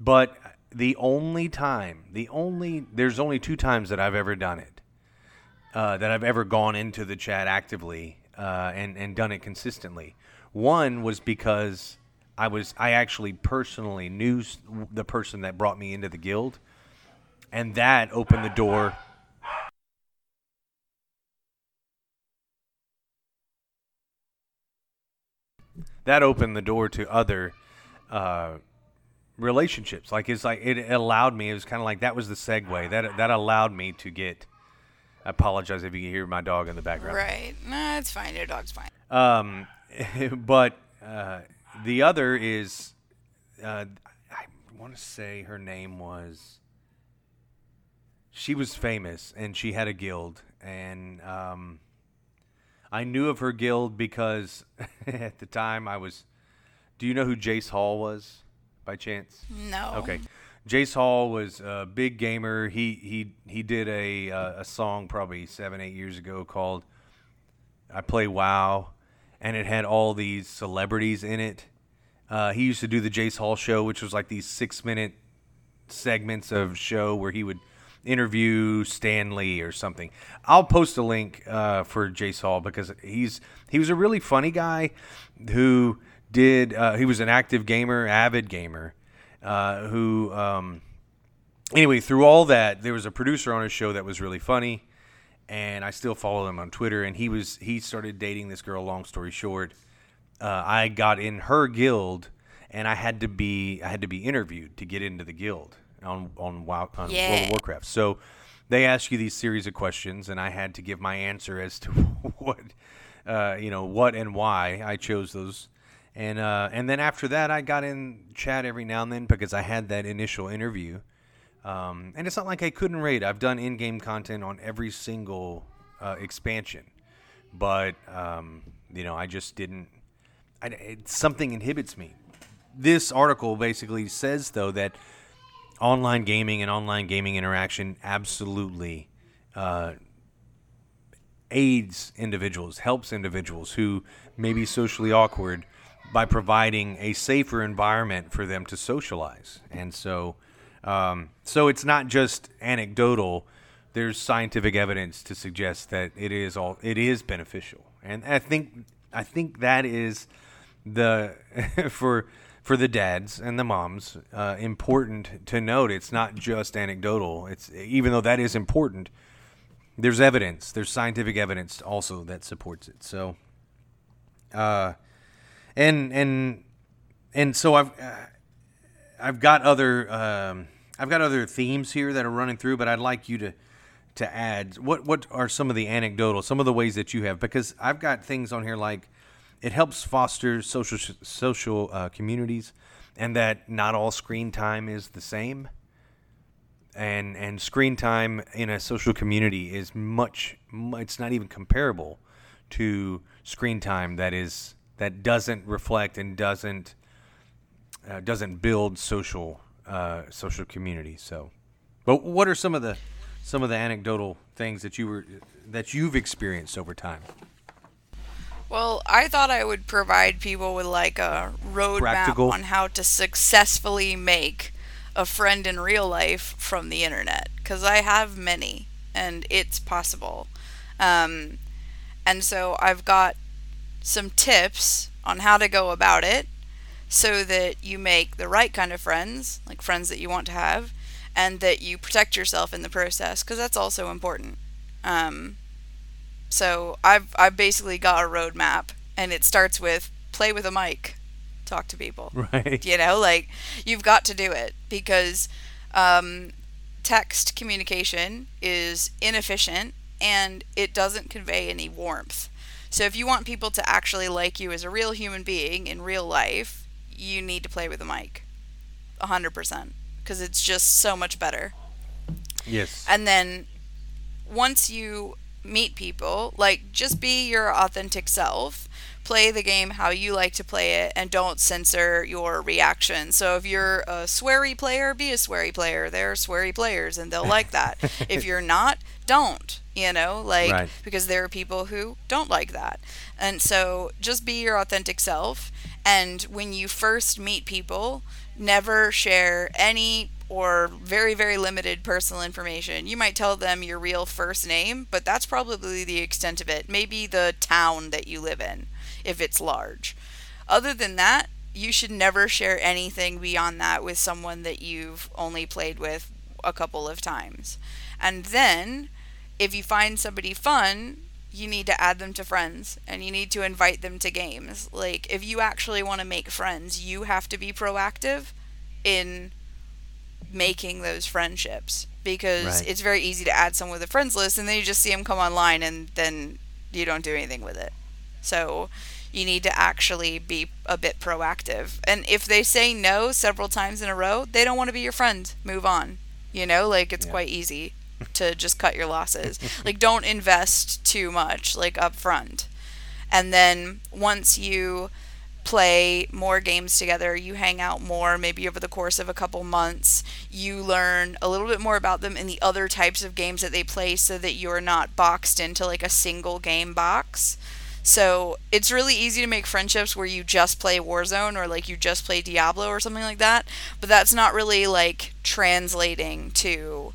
But the only time, the only, there's only two times that I've ever done it, uh, that I've ever gone into the chat actively uh, and, and done it consistently. One was because I was, I actually personally knew the person that brought me into the guild and that opened the door that opened the door to other uh, relationships like it's like it allowed me it was kind of like that was the segue that that allowed me to get I apologize if you can hear my dog in the background right. no, it's fine. Your dog's fine. um, but uh, the other is, uh, I want to say her name was. She was famous and she had a guild, and um, I knew of her guild because at the time I was. Do you know who Jace Hall was, by chance? No. Okay. Jace Hall was a big gamer. He he he did a uh, a song probably seven eight years ago called "I Play WoW," and it had all these celebrities in it. Uh, he used to do the Jace Hall show, which was like these six minute segments of show where he would interview Stan Lee or something. I'll post a link uh, for Jace Hall because he's he was a really funny guy who did uh, he was an active gamer, avid gamer, uh, who um, anyway through all that there was a producer on his show that was really funny, and I still follow him on Twitter. And he was he started dating this girl. Long story short, uh, I got in her guild, and I had to be I had to be interviewed to get into the guild on on, WoW, on World of Warcraft. So they ask you these series of questions, and I had to give my answer as to what uh, you know what and why I chose those. And uh, and then after that, I got in chat every now and then because I had that initial interview. Um, and it's not like I couldn't raid. I've done in-game content on every single uh, expansion, but um, you know, I just didn't. I, it, something inhibits me. This article basically says though that online gaming and online gaming interaction absolutely uh, aids individuals, helps individuals who may be socially awkward by providing a safer environment for them to socialize. And so, um, so it's not just anecdotal. There's scientific evidence to suggest that it is all it is beneficial, and I think I think that is the for for the dads and the moms uh, important to note. It's not just anecdotal. It's even though that is important there's evidence there's scientific evidence also that supports it so uh and and and so i've uh, i've got other um i've got other themes here that are running through but i'd like you to to add what what are some of the anecdotal some of the ways that you have? Because i've got things on here like it helps foster social social uh, communities and that not all screen time is the same. And and screen time in a social community is much it's not even comparable to screen time that is that doesn't reflect and doesn't uh, doesn't build social uh, social community. So, but what are some of the some of the anecdotal things that you were that you've experienced over time? Well, I thought I would provide people with like a roadmap on how to successfully make a friend in real life from the internet because I have many and it's possible. Um, and so I've got some tips on how to go about it so that you make the right kind of friends, like friends that you want to have, and that you protect yourself in the process because that's also important. Um, so I've I've basically got a roadmap, and it starts with play with a mic, talk to people. Right. You know, like you've got to do it because um, text communication is inefficient and it doesn't convey any warmth. So if you want people to actually like you as a real human being in real life, you need to play with a mic, hundred percent, because it's just so much better. Yes. And then once you meet people, like just be your authentic self. Play the game how you like to play it and don't censor your reaction. So if you're a sweary player, be a sweary player. They're sweary players and they'll like that. if you're not, don't, you know, like Right. because there are people who don't like that. And so just be your authentic self and when you first meet people, never share any or very very limited personal information. You might tell them your real first name, but that's probably the extent of it. Maybe the town that you live in if it's large. Other than that, you should never share anything beyond that with someone that you've only played with a couple of times. And then if you find somebody fun, you need to add them to friends and you need to invite them to games. Like if you actually want to make friends, you have to be proactive in making those friendships because Right. it's very easy to add someone with a friends list and then you just see them come online and then you don't do anything with it. So you need to actually be a bit proactive. And if they say no several times in a row, they don't want to be your friend. Move on. You know, like it's Yeah. quite easy to just cut your losses. like don't invest too much like up front. And then once you play more games together, you hang out more, maybe over the course of a couple months, you learn a little bit more about them and the other types of games that they play so that you're not boxed into like a single game box. So it's really easy to make friendships where you just play Warzone or like you just play Diablo or something like that, but that's not really like translating to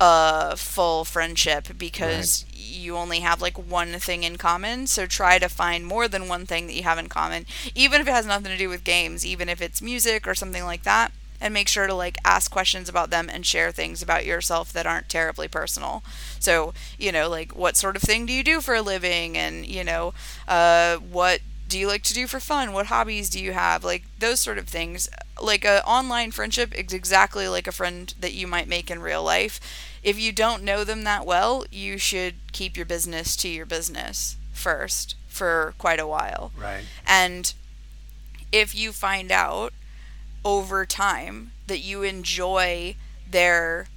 a full friendship because you only have like one thing in common. So try to find more than one thing that you have in common, even if it has nothing to do with games, even if it's music or something like that. And make sure to like ask questions about them and share things about yourself that aren't terribly personal. So, you know, like what sort of thing do you do for a living? And, you know, uh, what do you like to do for fun? What hobbies do you have? Like those sort of things. Like a online friendship is exactly like a friend that you might make in real life. If you don't know them that well, you should keep your business to your business first for quite a while. Right. And if you find out over time that you enjoy their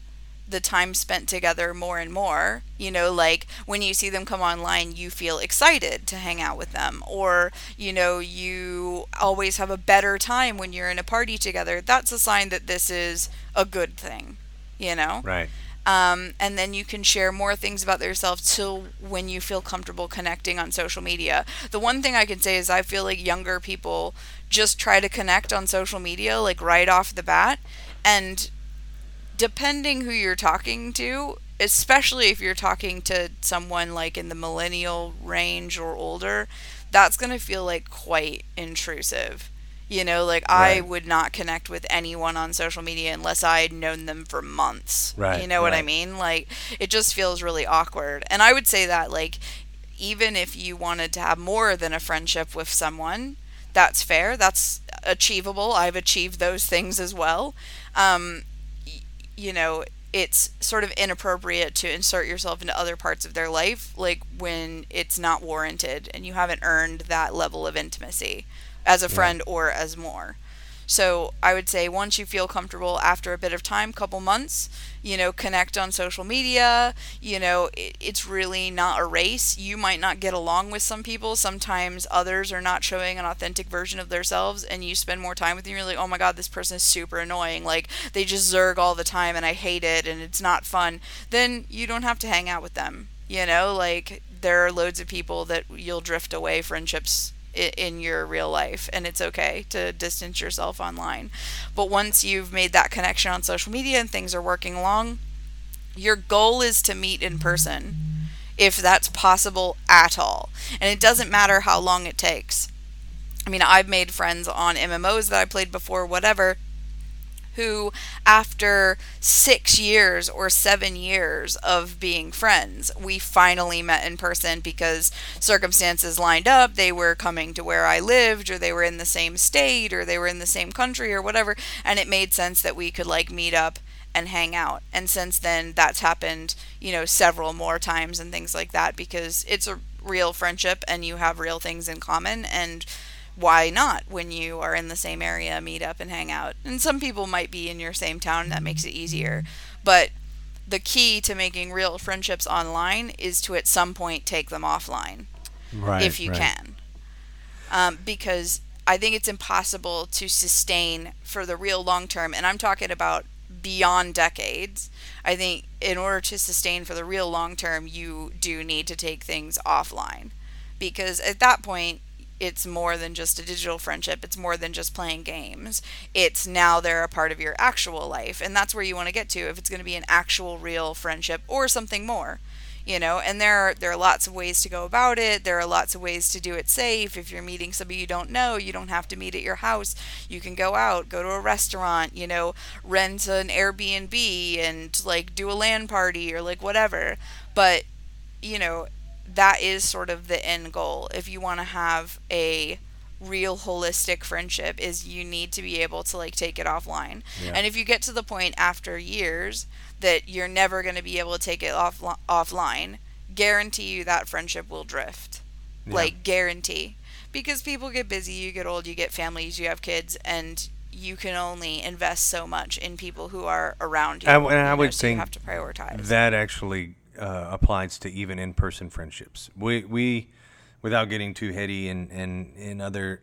the time spent together more and more, you know, like when you see them come online, you feel excited to hang out with them, or, you know, you always have a better time when you're in a party together. That's a sign that this is a good thing, you know? Right. um, and then you can share more things about yourself till when you feel comfortable connecting on social media. The one thing I can say is I feel like younger people just try to connect on social media like right off the bat, and depending who you're talking to, especially if you're talking to someone like in the millennial range or older, that's going to feel like quite intrusive. You know, like I would not connect with anyone on social media unless I had known them for months. Right, You know what I mean? Like it just feels really awkward. And I would say that like even if you wanted to have more than a friendship with someone, that's fair. That's achievable. I've achieved those things as well. Um, you know, it's sort of inappropriate to insert yourself into other parts of their life, like when it's not warranted and you haven't earned that level of intimacy as a friend or as more. So I would say once you feel comfortable after a bit of time, couple months, you know, connect on social media. You know, it, it's really not a race. You might not get along with some people. Sometimes others are not showing an authentic version of themselves, and you spend more time with them. You're like, oh my god, this person is super annoying. Like they just zerg all the time, and I hate it, and it's not fun. Then you don't have to hang out with them. You know, like there are loads of people that you'll drift away friendships in your real life and it's okay to distance yourself online. But once you've made that connection on social media and things are working along your goal is to meet in person if that's possible at all. And it doesn't matter how long it takes. I mean i've made friends on mmos that i played before whatever who, after six years or seven years of being friends, we finally met in person because circumstances lined up. They were coming to where I lived, or they were in the same state, or they were in the same country, or whatever. And it made sense that we could like meet up and hang out. And since then, that's happened, you know, several more times and things like that because it's a real friendship and you have real things in common. And why not when you are in the same area meet up and hang out? And some people might be in your same town that makes it easier. But the key to making real friendships online is to at some point take them offline right, if you right. can. Um, because i think it's impossible to sustain for the real long term and i'm talking about beyond decades. I think in order to sustain for the real long term you do need to take things offline. Because at that point it's more than just a digital friendship. It's more than just playing games. It's now they're a part of your actual life. And that's where you want to get to if it's going to be an actual real friendship or something more. You know, and there are there are lots of ways to go about it. There are lots of ways to do it safe. If you're meeting somebody you don't know, you don't have to meet at your house. You can go out, go to a restaurant, you know, rent an Airbnb and like do a LAN party or like whatever. But, you know, that is sort of the end goal if you want to have a real holistic friendship is you need to be able to like take it offline. Yeah. And if you get to the point after years that you're never going to be able to take it off offline, guarantee you that friendship will drift. Yeah. Like guarantee. Because people get busy, you get old, you get families, you have kids and you can only invest so much in people who are around you. I, and I you know, would so you think have to prioritize. that actually uh, applies to even in-person friendships. We we without getting too heady and and in other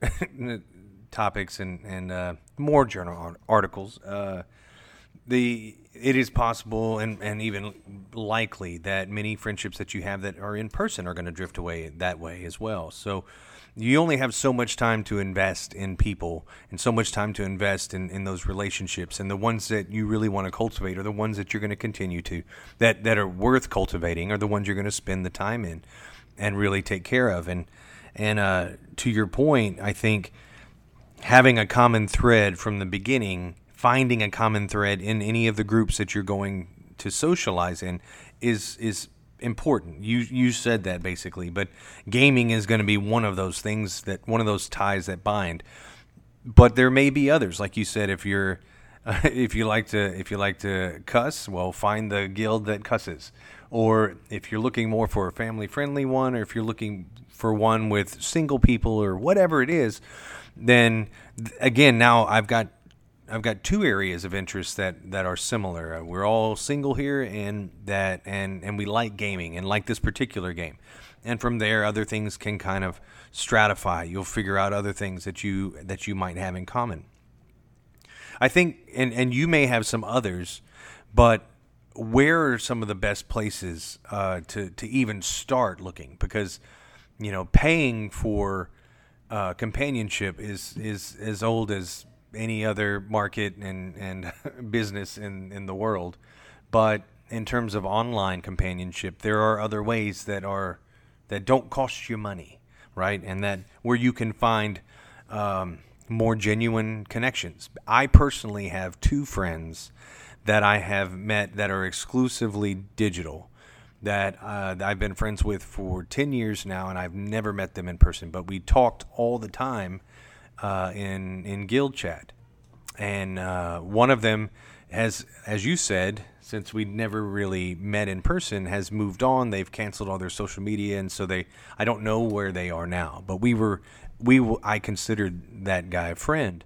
topics and and uh, more journal articles. Uh, the it is possible and, and even likely that many friendships that you have that are in person are going to drift away that way as well. So you only have so much time to invest in people and so much time to invest in, in those relationships and the ones that you really want to cultivate are the ones that you're going to continue to that that are worth cultivating are the ones you're going to spend the time in and really take care of. And and uh, to your point I think having a common thread from the beginning finding a common thread in any of the groups that you're going to socialize in is is important. You you said that basically, but gaming is going to be one of those things that one of those ties that bind. But there may be others, like you said. If you're if you like to if you like to cuss, well, find the guild that cusses. Or if you're looking more for a family friendly one, or if you're looking for one with single people or whatever it is, then again, now I've got I've got two areas of interest that, that are similar. Uh, we're all single here, and that and and we like gaming and like this particular game. And from there, other things can kind of stratify. You'll figure out other things that you that you might have in common. I think, and and you may have some others, but where are some of the best places uh, to to even start looking? Because you know, paying for uh, companionship is is as old as any other market and, and business in, in the world. But in terms of online companionship, there are other ways that are that don't cost you money, right? And that where you can find um, more genuine connections. I personally have two friends that I have met that are exclusively digital. That uh, I've been friends with for 10 years now, and I've never met them in person, but we talked all the time uh, in in guild chat, and uh, one of them has, as you said, since we never really met in person, has moved on. They've canceled all their social media, and so they I don't know where they are now. But we were we w- I considered that guy a friend,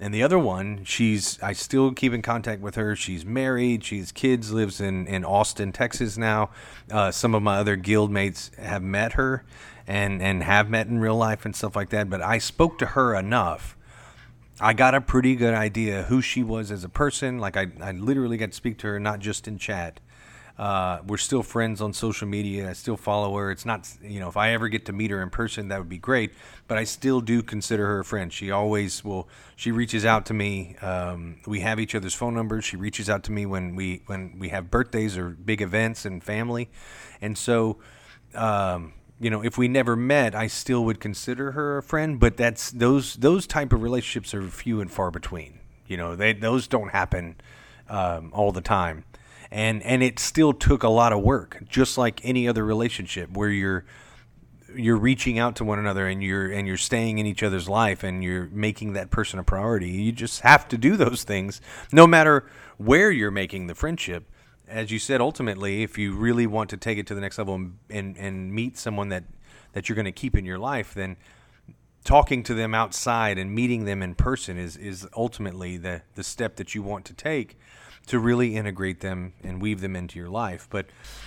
and the other one, she's I still keep in contact with her. She's married. She's kids. Lives in in Austin, Texas now. Uh, some of my other guild mates have met her, and and have met in real life and stuff like that. But I spoke to her enough. I got a pretty good idea who she was as a person. Like I, I literally got to speak to her not just in chat, uh, we're still friends on social media. I still follow her. It's not, you know, if I ever get to meet her in person, that would be great. But I still do consider her a friend. She always will. She reaches out to me. Um, we have each other's phone numbers. She reaches out to me when we when we have birthdays or big events and family. And so, um, you know, if we never met, I still would consider her a friend. But that's those those type of relationships are few and far between. You know, they those don't happen um, all the time and and it still took a lot of work, just like any other relationship where you're you're reaching out to one another and you're and you're staying in each other's life and you're making that person a priority. You just have to do those things, no matter where you're making the friendship. As you said, ultimately, if you really want to take it to the next level and and, and meet someone that that you're going to keep in your life, then talking to them outside and meeting them in person is is ultimately the the step that you want to take to really integrate them and weave them into your life. But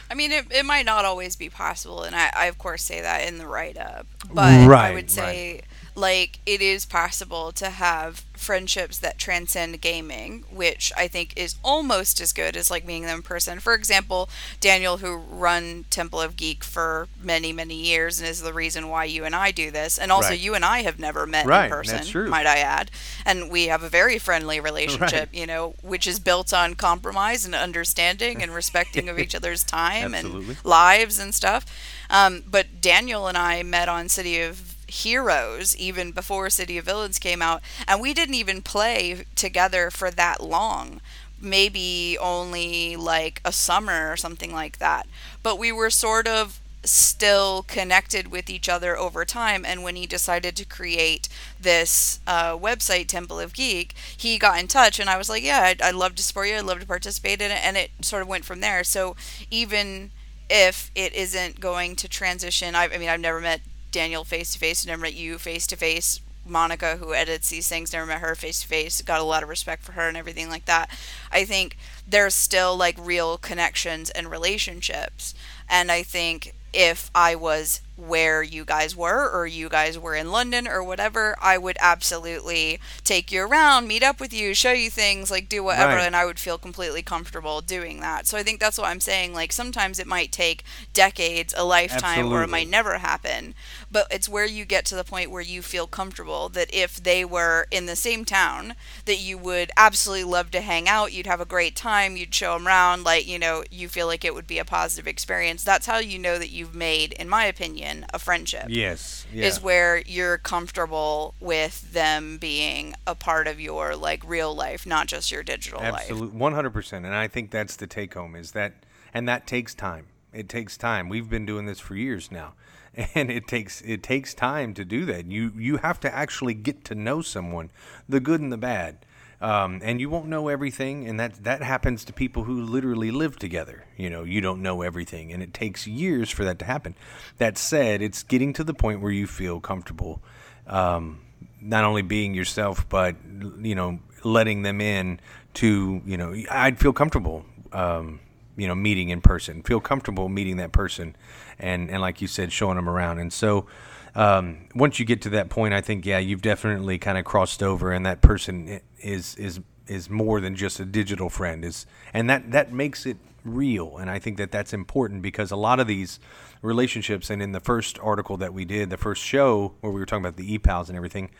I mean, it, it might not always be possible, and I, I of course say that in the write up. But right, I would say right like it is possible to have friendships that transcend gaming, which I think is almost as good as like meeting them in person. For example, Daniel, who run Temple of Geek for many, many years and is the reason why you and I do this. And also, right. you and I have never met right. in person, might I add. And we have a very friendly relationship, right. you know, which is built on compromise and understanding and respecting of each other's time and lives and stuff. Um, but Daniel and I met on City of Heroes even before City of Villains came out, and we didn't even play together for that long. Maybe only like a summer or something like that. But we were sort of still connected with each other over time. And when he decided to create this uh, website, Temple of Geek, he got in touch, and I was like, "Yeah, I'd, I'd love to support you. I'd love to participate in it." And it sort of went from there. So even if it isn't going to transition, I, I mean, I've never met Daniel face to face, never met you face to face. Monica, who edits these things, never met her face to face. Got a lot of respect for her and everything like that. I think there's still like real connections and relationships. And I think if I was where you guys were or you guys were in London or whatever, I would absolutely take you around, meet up with you, show you things, like do whatever, right. and I would feel completely comfortable doing that. So I think that's what I'm saying. Like sometimes it might take decades, a lifetime, absolutely. or it might never happen, but it's where you get to the point where you feel comfortable that if they were in the same town, that you would absolutely love to hang out, you'd have a great time, you'd show them around, like, you know, you feel like it would be a positive experience. That's how you know that you've made, in my opinion, a friendship. Yes. Yeah. Is where you're comfortable with them being a part of your like real life, not just your digital Absolutely. life. Absolutely. 100%. And I think that's the take home is that and that takes time. It takes time. We've been doing this for years now. And it takes it takes time to do that. You you have to actually get to know someone, the good and the bad. Um, and you won't know everything, and that that happens to people who literally live together. You know, you don't know everything, and it takes years for that to happen. That said, it's getting to the point where you feel comfortable, um, not only being yourself, but you know, letting them in to you know, I'd feel comfortable. Um, you know, meeting in person, feel comfortable meeting that person, and and like you said, showing them around, and so um, once you get to that point, I think yeah, you've definitely kind of crossed over, and that person is is is more than just a digital friend. Is and that that makes it real, and I think that that's important because a lot of these relationships, and in the first article that we did, the first show where we were talking about the e-pals and everything,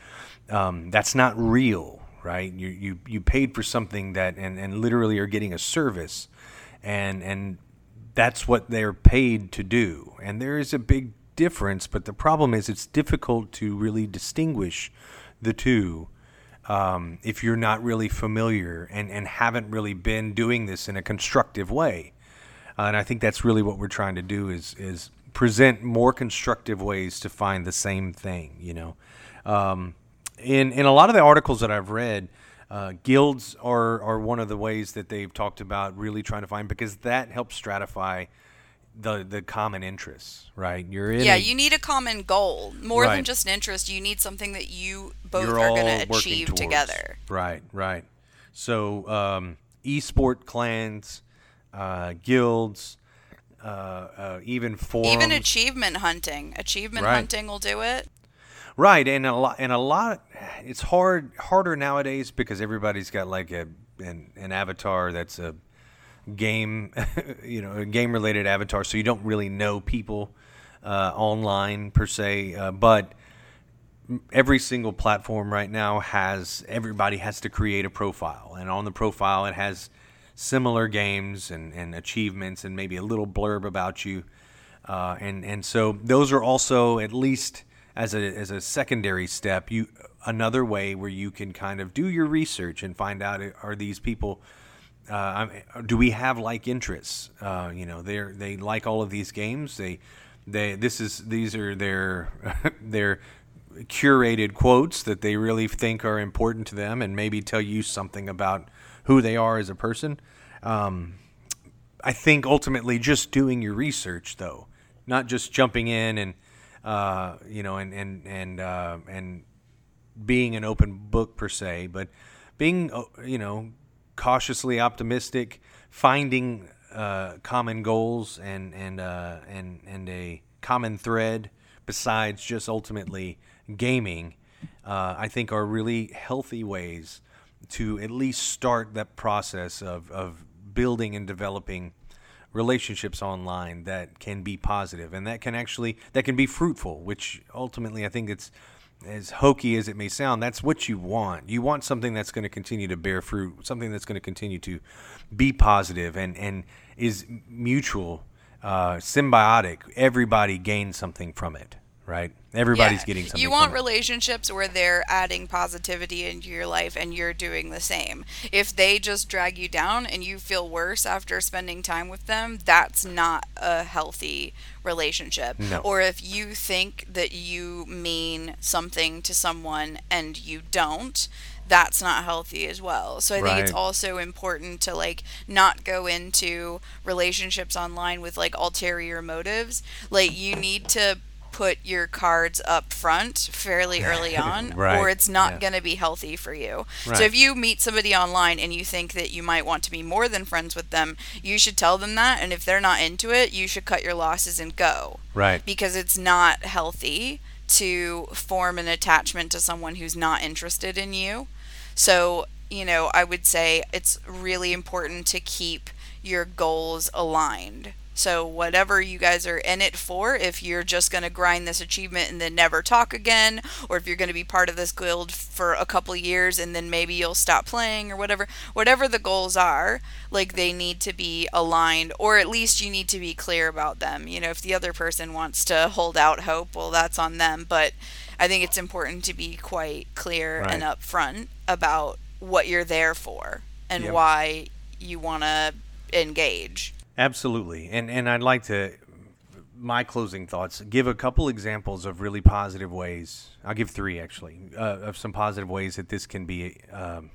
um, that's not real, right? You you you paid for something that and and literally are getting a service, and and that's what they're paid to do, and there is a big difference, but the problem is it's difficult to really distinguish the two um, if you're not really familiar and, and haven't really been doing this in a constructive way. Uh, and I think that's really what we're trying to do is is present more constructive ways to find the same thing. You know, um, in in a lot of the articles that I've read, uh, guilds are are one of the ways that they've talked about really trying to find because that helps stratify the the common interests, right? You're in Yeah, a- you need a common goal. More than just an interest, you need something that you both you're are going to achieve towards. together. Right, right. So, um, esport clans, uh, guilds, uh, uh, even for Even achievement hunting. Achievement Right. hunting will do it. Right, and a lot, and a lot. It's hard, harder nowadays because everybody's got like a an, an avatar that's a game, you know, a game related avatar. So you don't really know people uh, online per se, uh, but every single platform right now has everybody has to create a profile, and on the profile it has similar games and, and achievements and maybe a little blurb about you, uh, and and so those are also at least as a as a secondary step you another way where you can kind of do your research and find out uh, are these people uh, do we have like interests? Uh, you know, they they like all of these games. They they this is these are their their curated quotes that they really think are important to them, and maybe tell you something about who they are as a person. Um, I think ultimately just doing your research, though, not just jumping in and uh, you know and and and uh, and being an open book per se, but being uh, you know cautiously optimistic, finding uh, common goals and and uh, and and a common thread besides just ultimately gaming. I think are really healthy ways to at least start that process of, of building and developing relationships online that can be positive and that can actually that can be fruitful which ultimately i think it's as hokey as it may sound that's what you want. You want something that's going to continue to bear fruit something that's going to continue to be positive and and is mutual uh, symbiotic. Everybody gains something from it right everybody's Yeah. getting something You want relationships where they're adding positivity into your life and you're doing the same. If they just drag you down and you feel worse after spending time with them, that's not a healthy relationship. No. Or if you think that you mean something to someone and you don't, that's not healthy as well. So I think it's also important to like not go into relationships online with like ulterior motives. Like you need to put your cards up front fairly early on Right, or it's not yeah. going to be healthy for you. Right. So if you meet somebody online and you think that you might want to be more than friends with them, you should tell them that and if they're not into it, you should cut your losses and go right because it's not healthy to form an attachment to someone who's not interested in you. So, you know, I would say it's really important to keep your goals aligned. So, whatever you guys are in it for, if you're just going to grind this achievement and then never talk again, or if you're going to be part of this guild for a couple years and then maybe you'll stop playing or whatever, whatever the goals are, like they need to be aligned, or at least you need to be clear about them. You know, if the other person wants to hold out hope, well, that's on them. But I think it's important to be quite clear and upfront about what you're there for and Yep. why you want to engage. Absolutely, and and I'd like to my closing thoughts give a couple examples of really positive ways. I'll give three actually uh, of some positive ways that this can be um,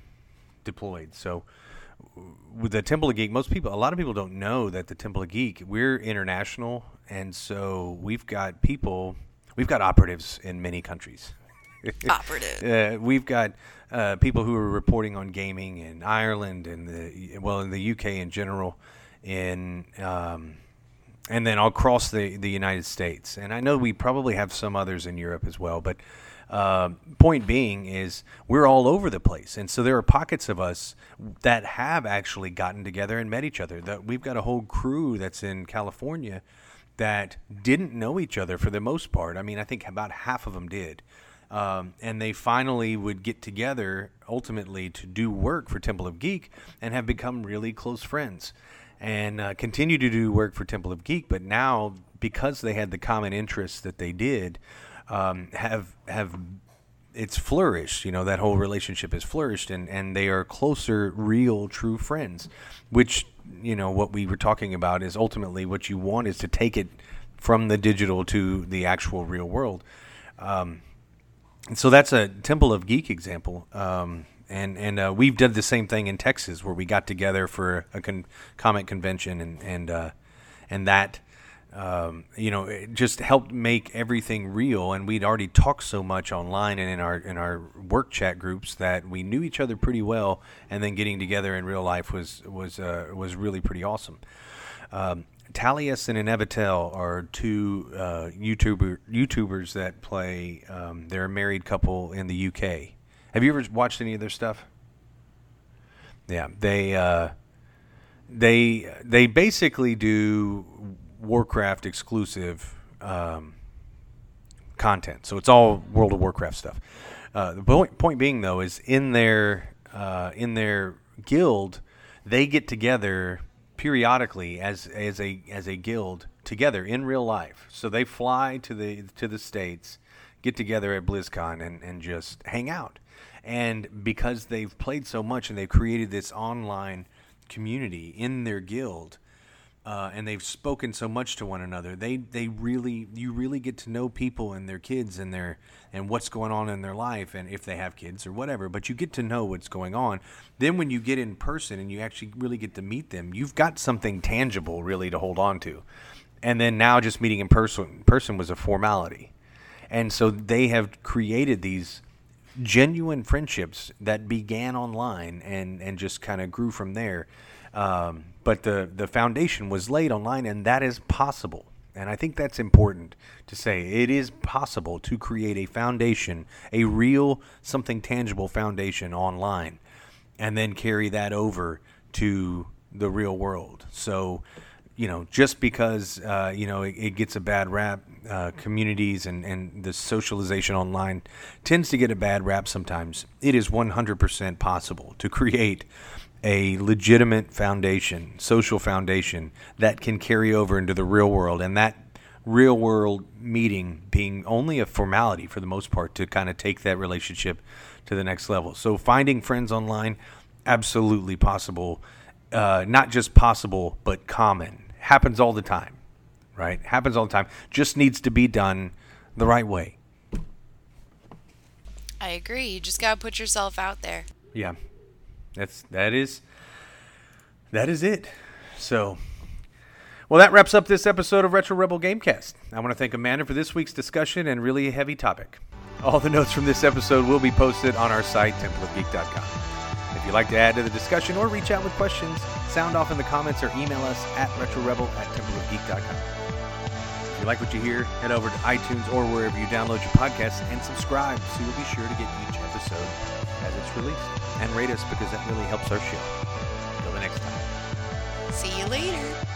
deployed. So with the Temple of Geek, most people, a lot of people don't know that the Temple of Geek we're international, and so we've got people, we've got operatives in many countries. Operative. Uh, we've got uh, people who are reporting on gaming in Ireland and the well in the UK in general, in um, and then across the the United States. And I know we probably have some others in Europe as well. But uh, point being is we're all over the place, and so there are pockets of us that have actually gotten together and met each other. That we've got a whole crew that's in California that didn't know each other for the most part. I mean, I think about half of them did. Um, and they finally would get together ultimately to do work for Temple of Geek and have become really close friends and uh, continue to do work for Temple of Geek. But now, because they had the common interests that they did, um, have have it's flourished. You know that whole relationship has flourished, and and they are closer, real, true friends. Which you know what we were talking about is ultimately what you want is to take it from the digital to the actual real world. Um, so that's a Temple of Geek example. Um, and and uh, we've done the same thing in Texas where we got together for a con- comic convention and and uh, and that um, you know, it just helped make everything real. And we'd already talked so much online and in our in our work chat groups that we knew each other pretty well. And then getting together in real life was was uh, was really pretty awesome. Um, and Evitel are two uh, YouTuber YouTubers that play. Um, they're a married couple in the UK. Have you ever watched any of their stuff? Yeah, they uh, they they basically do Warcraft exclusive um, content. So it's all World of Warcraft stuff. Uh, the point, point being though is in their uh, in their guild, they get together periodically as as a as a guild together in real life. So they fly to the to the states, get together at BlizzCon and and just hang out. And because they've played so much and they've created this online community in their guild, uh, and they've spoken so much to one another. They they really you really get to know people and their kids and their and what's going on in their life and if they have kids or whatever. But you get to know what's going on. Then when you get in person and you actually really get to meet them, you've got something tangible really to hold on to. And then now just meeting in person person was a formality, and so they have created these genuine friendships that began online and and just kind of grew from there. Um, but the the foundation was laid online, and that is possible. And I think that's important to say. It is possible to create a foundation, a real, something tangible foundation online, and then carry that over to the real world. So, you know, just because uh, you know it, it, gets a bad rap, uh, communities and and the socialization online tends to get a bad rap sometimes. It is 100% possible to create a legitimate foundation, social foundation that can carry over into the real world, and that real world meeting being only a formality for the most part to kind of take that relationship to the next level. So finding friends online, absolutely possible. Uh, not just possible, but common. Happens all the time, right? Happens all the time. Just needs to be done the right way. I agree. You just gotta put yourself out there. Yeah, that's that is that is it. So, well, that wraps up this episode of Retro Rebel Gamecast. I want to thank Amanda for this week's discussion and really a heavy topic. All the notes from this episode will be posted on our site, templeofgeek.com. If you'd like to add to the discussion or reach out with questions, sound off in the comments or email us at retrorebel at templeofgeek.com. If you like what you hear, head over to iTunes or wherever you download your podcasts and subscribe so you'll be sure to get each episode as it's released. And rate us because that really helps our show. Until the next time. See you later.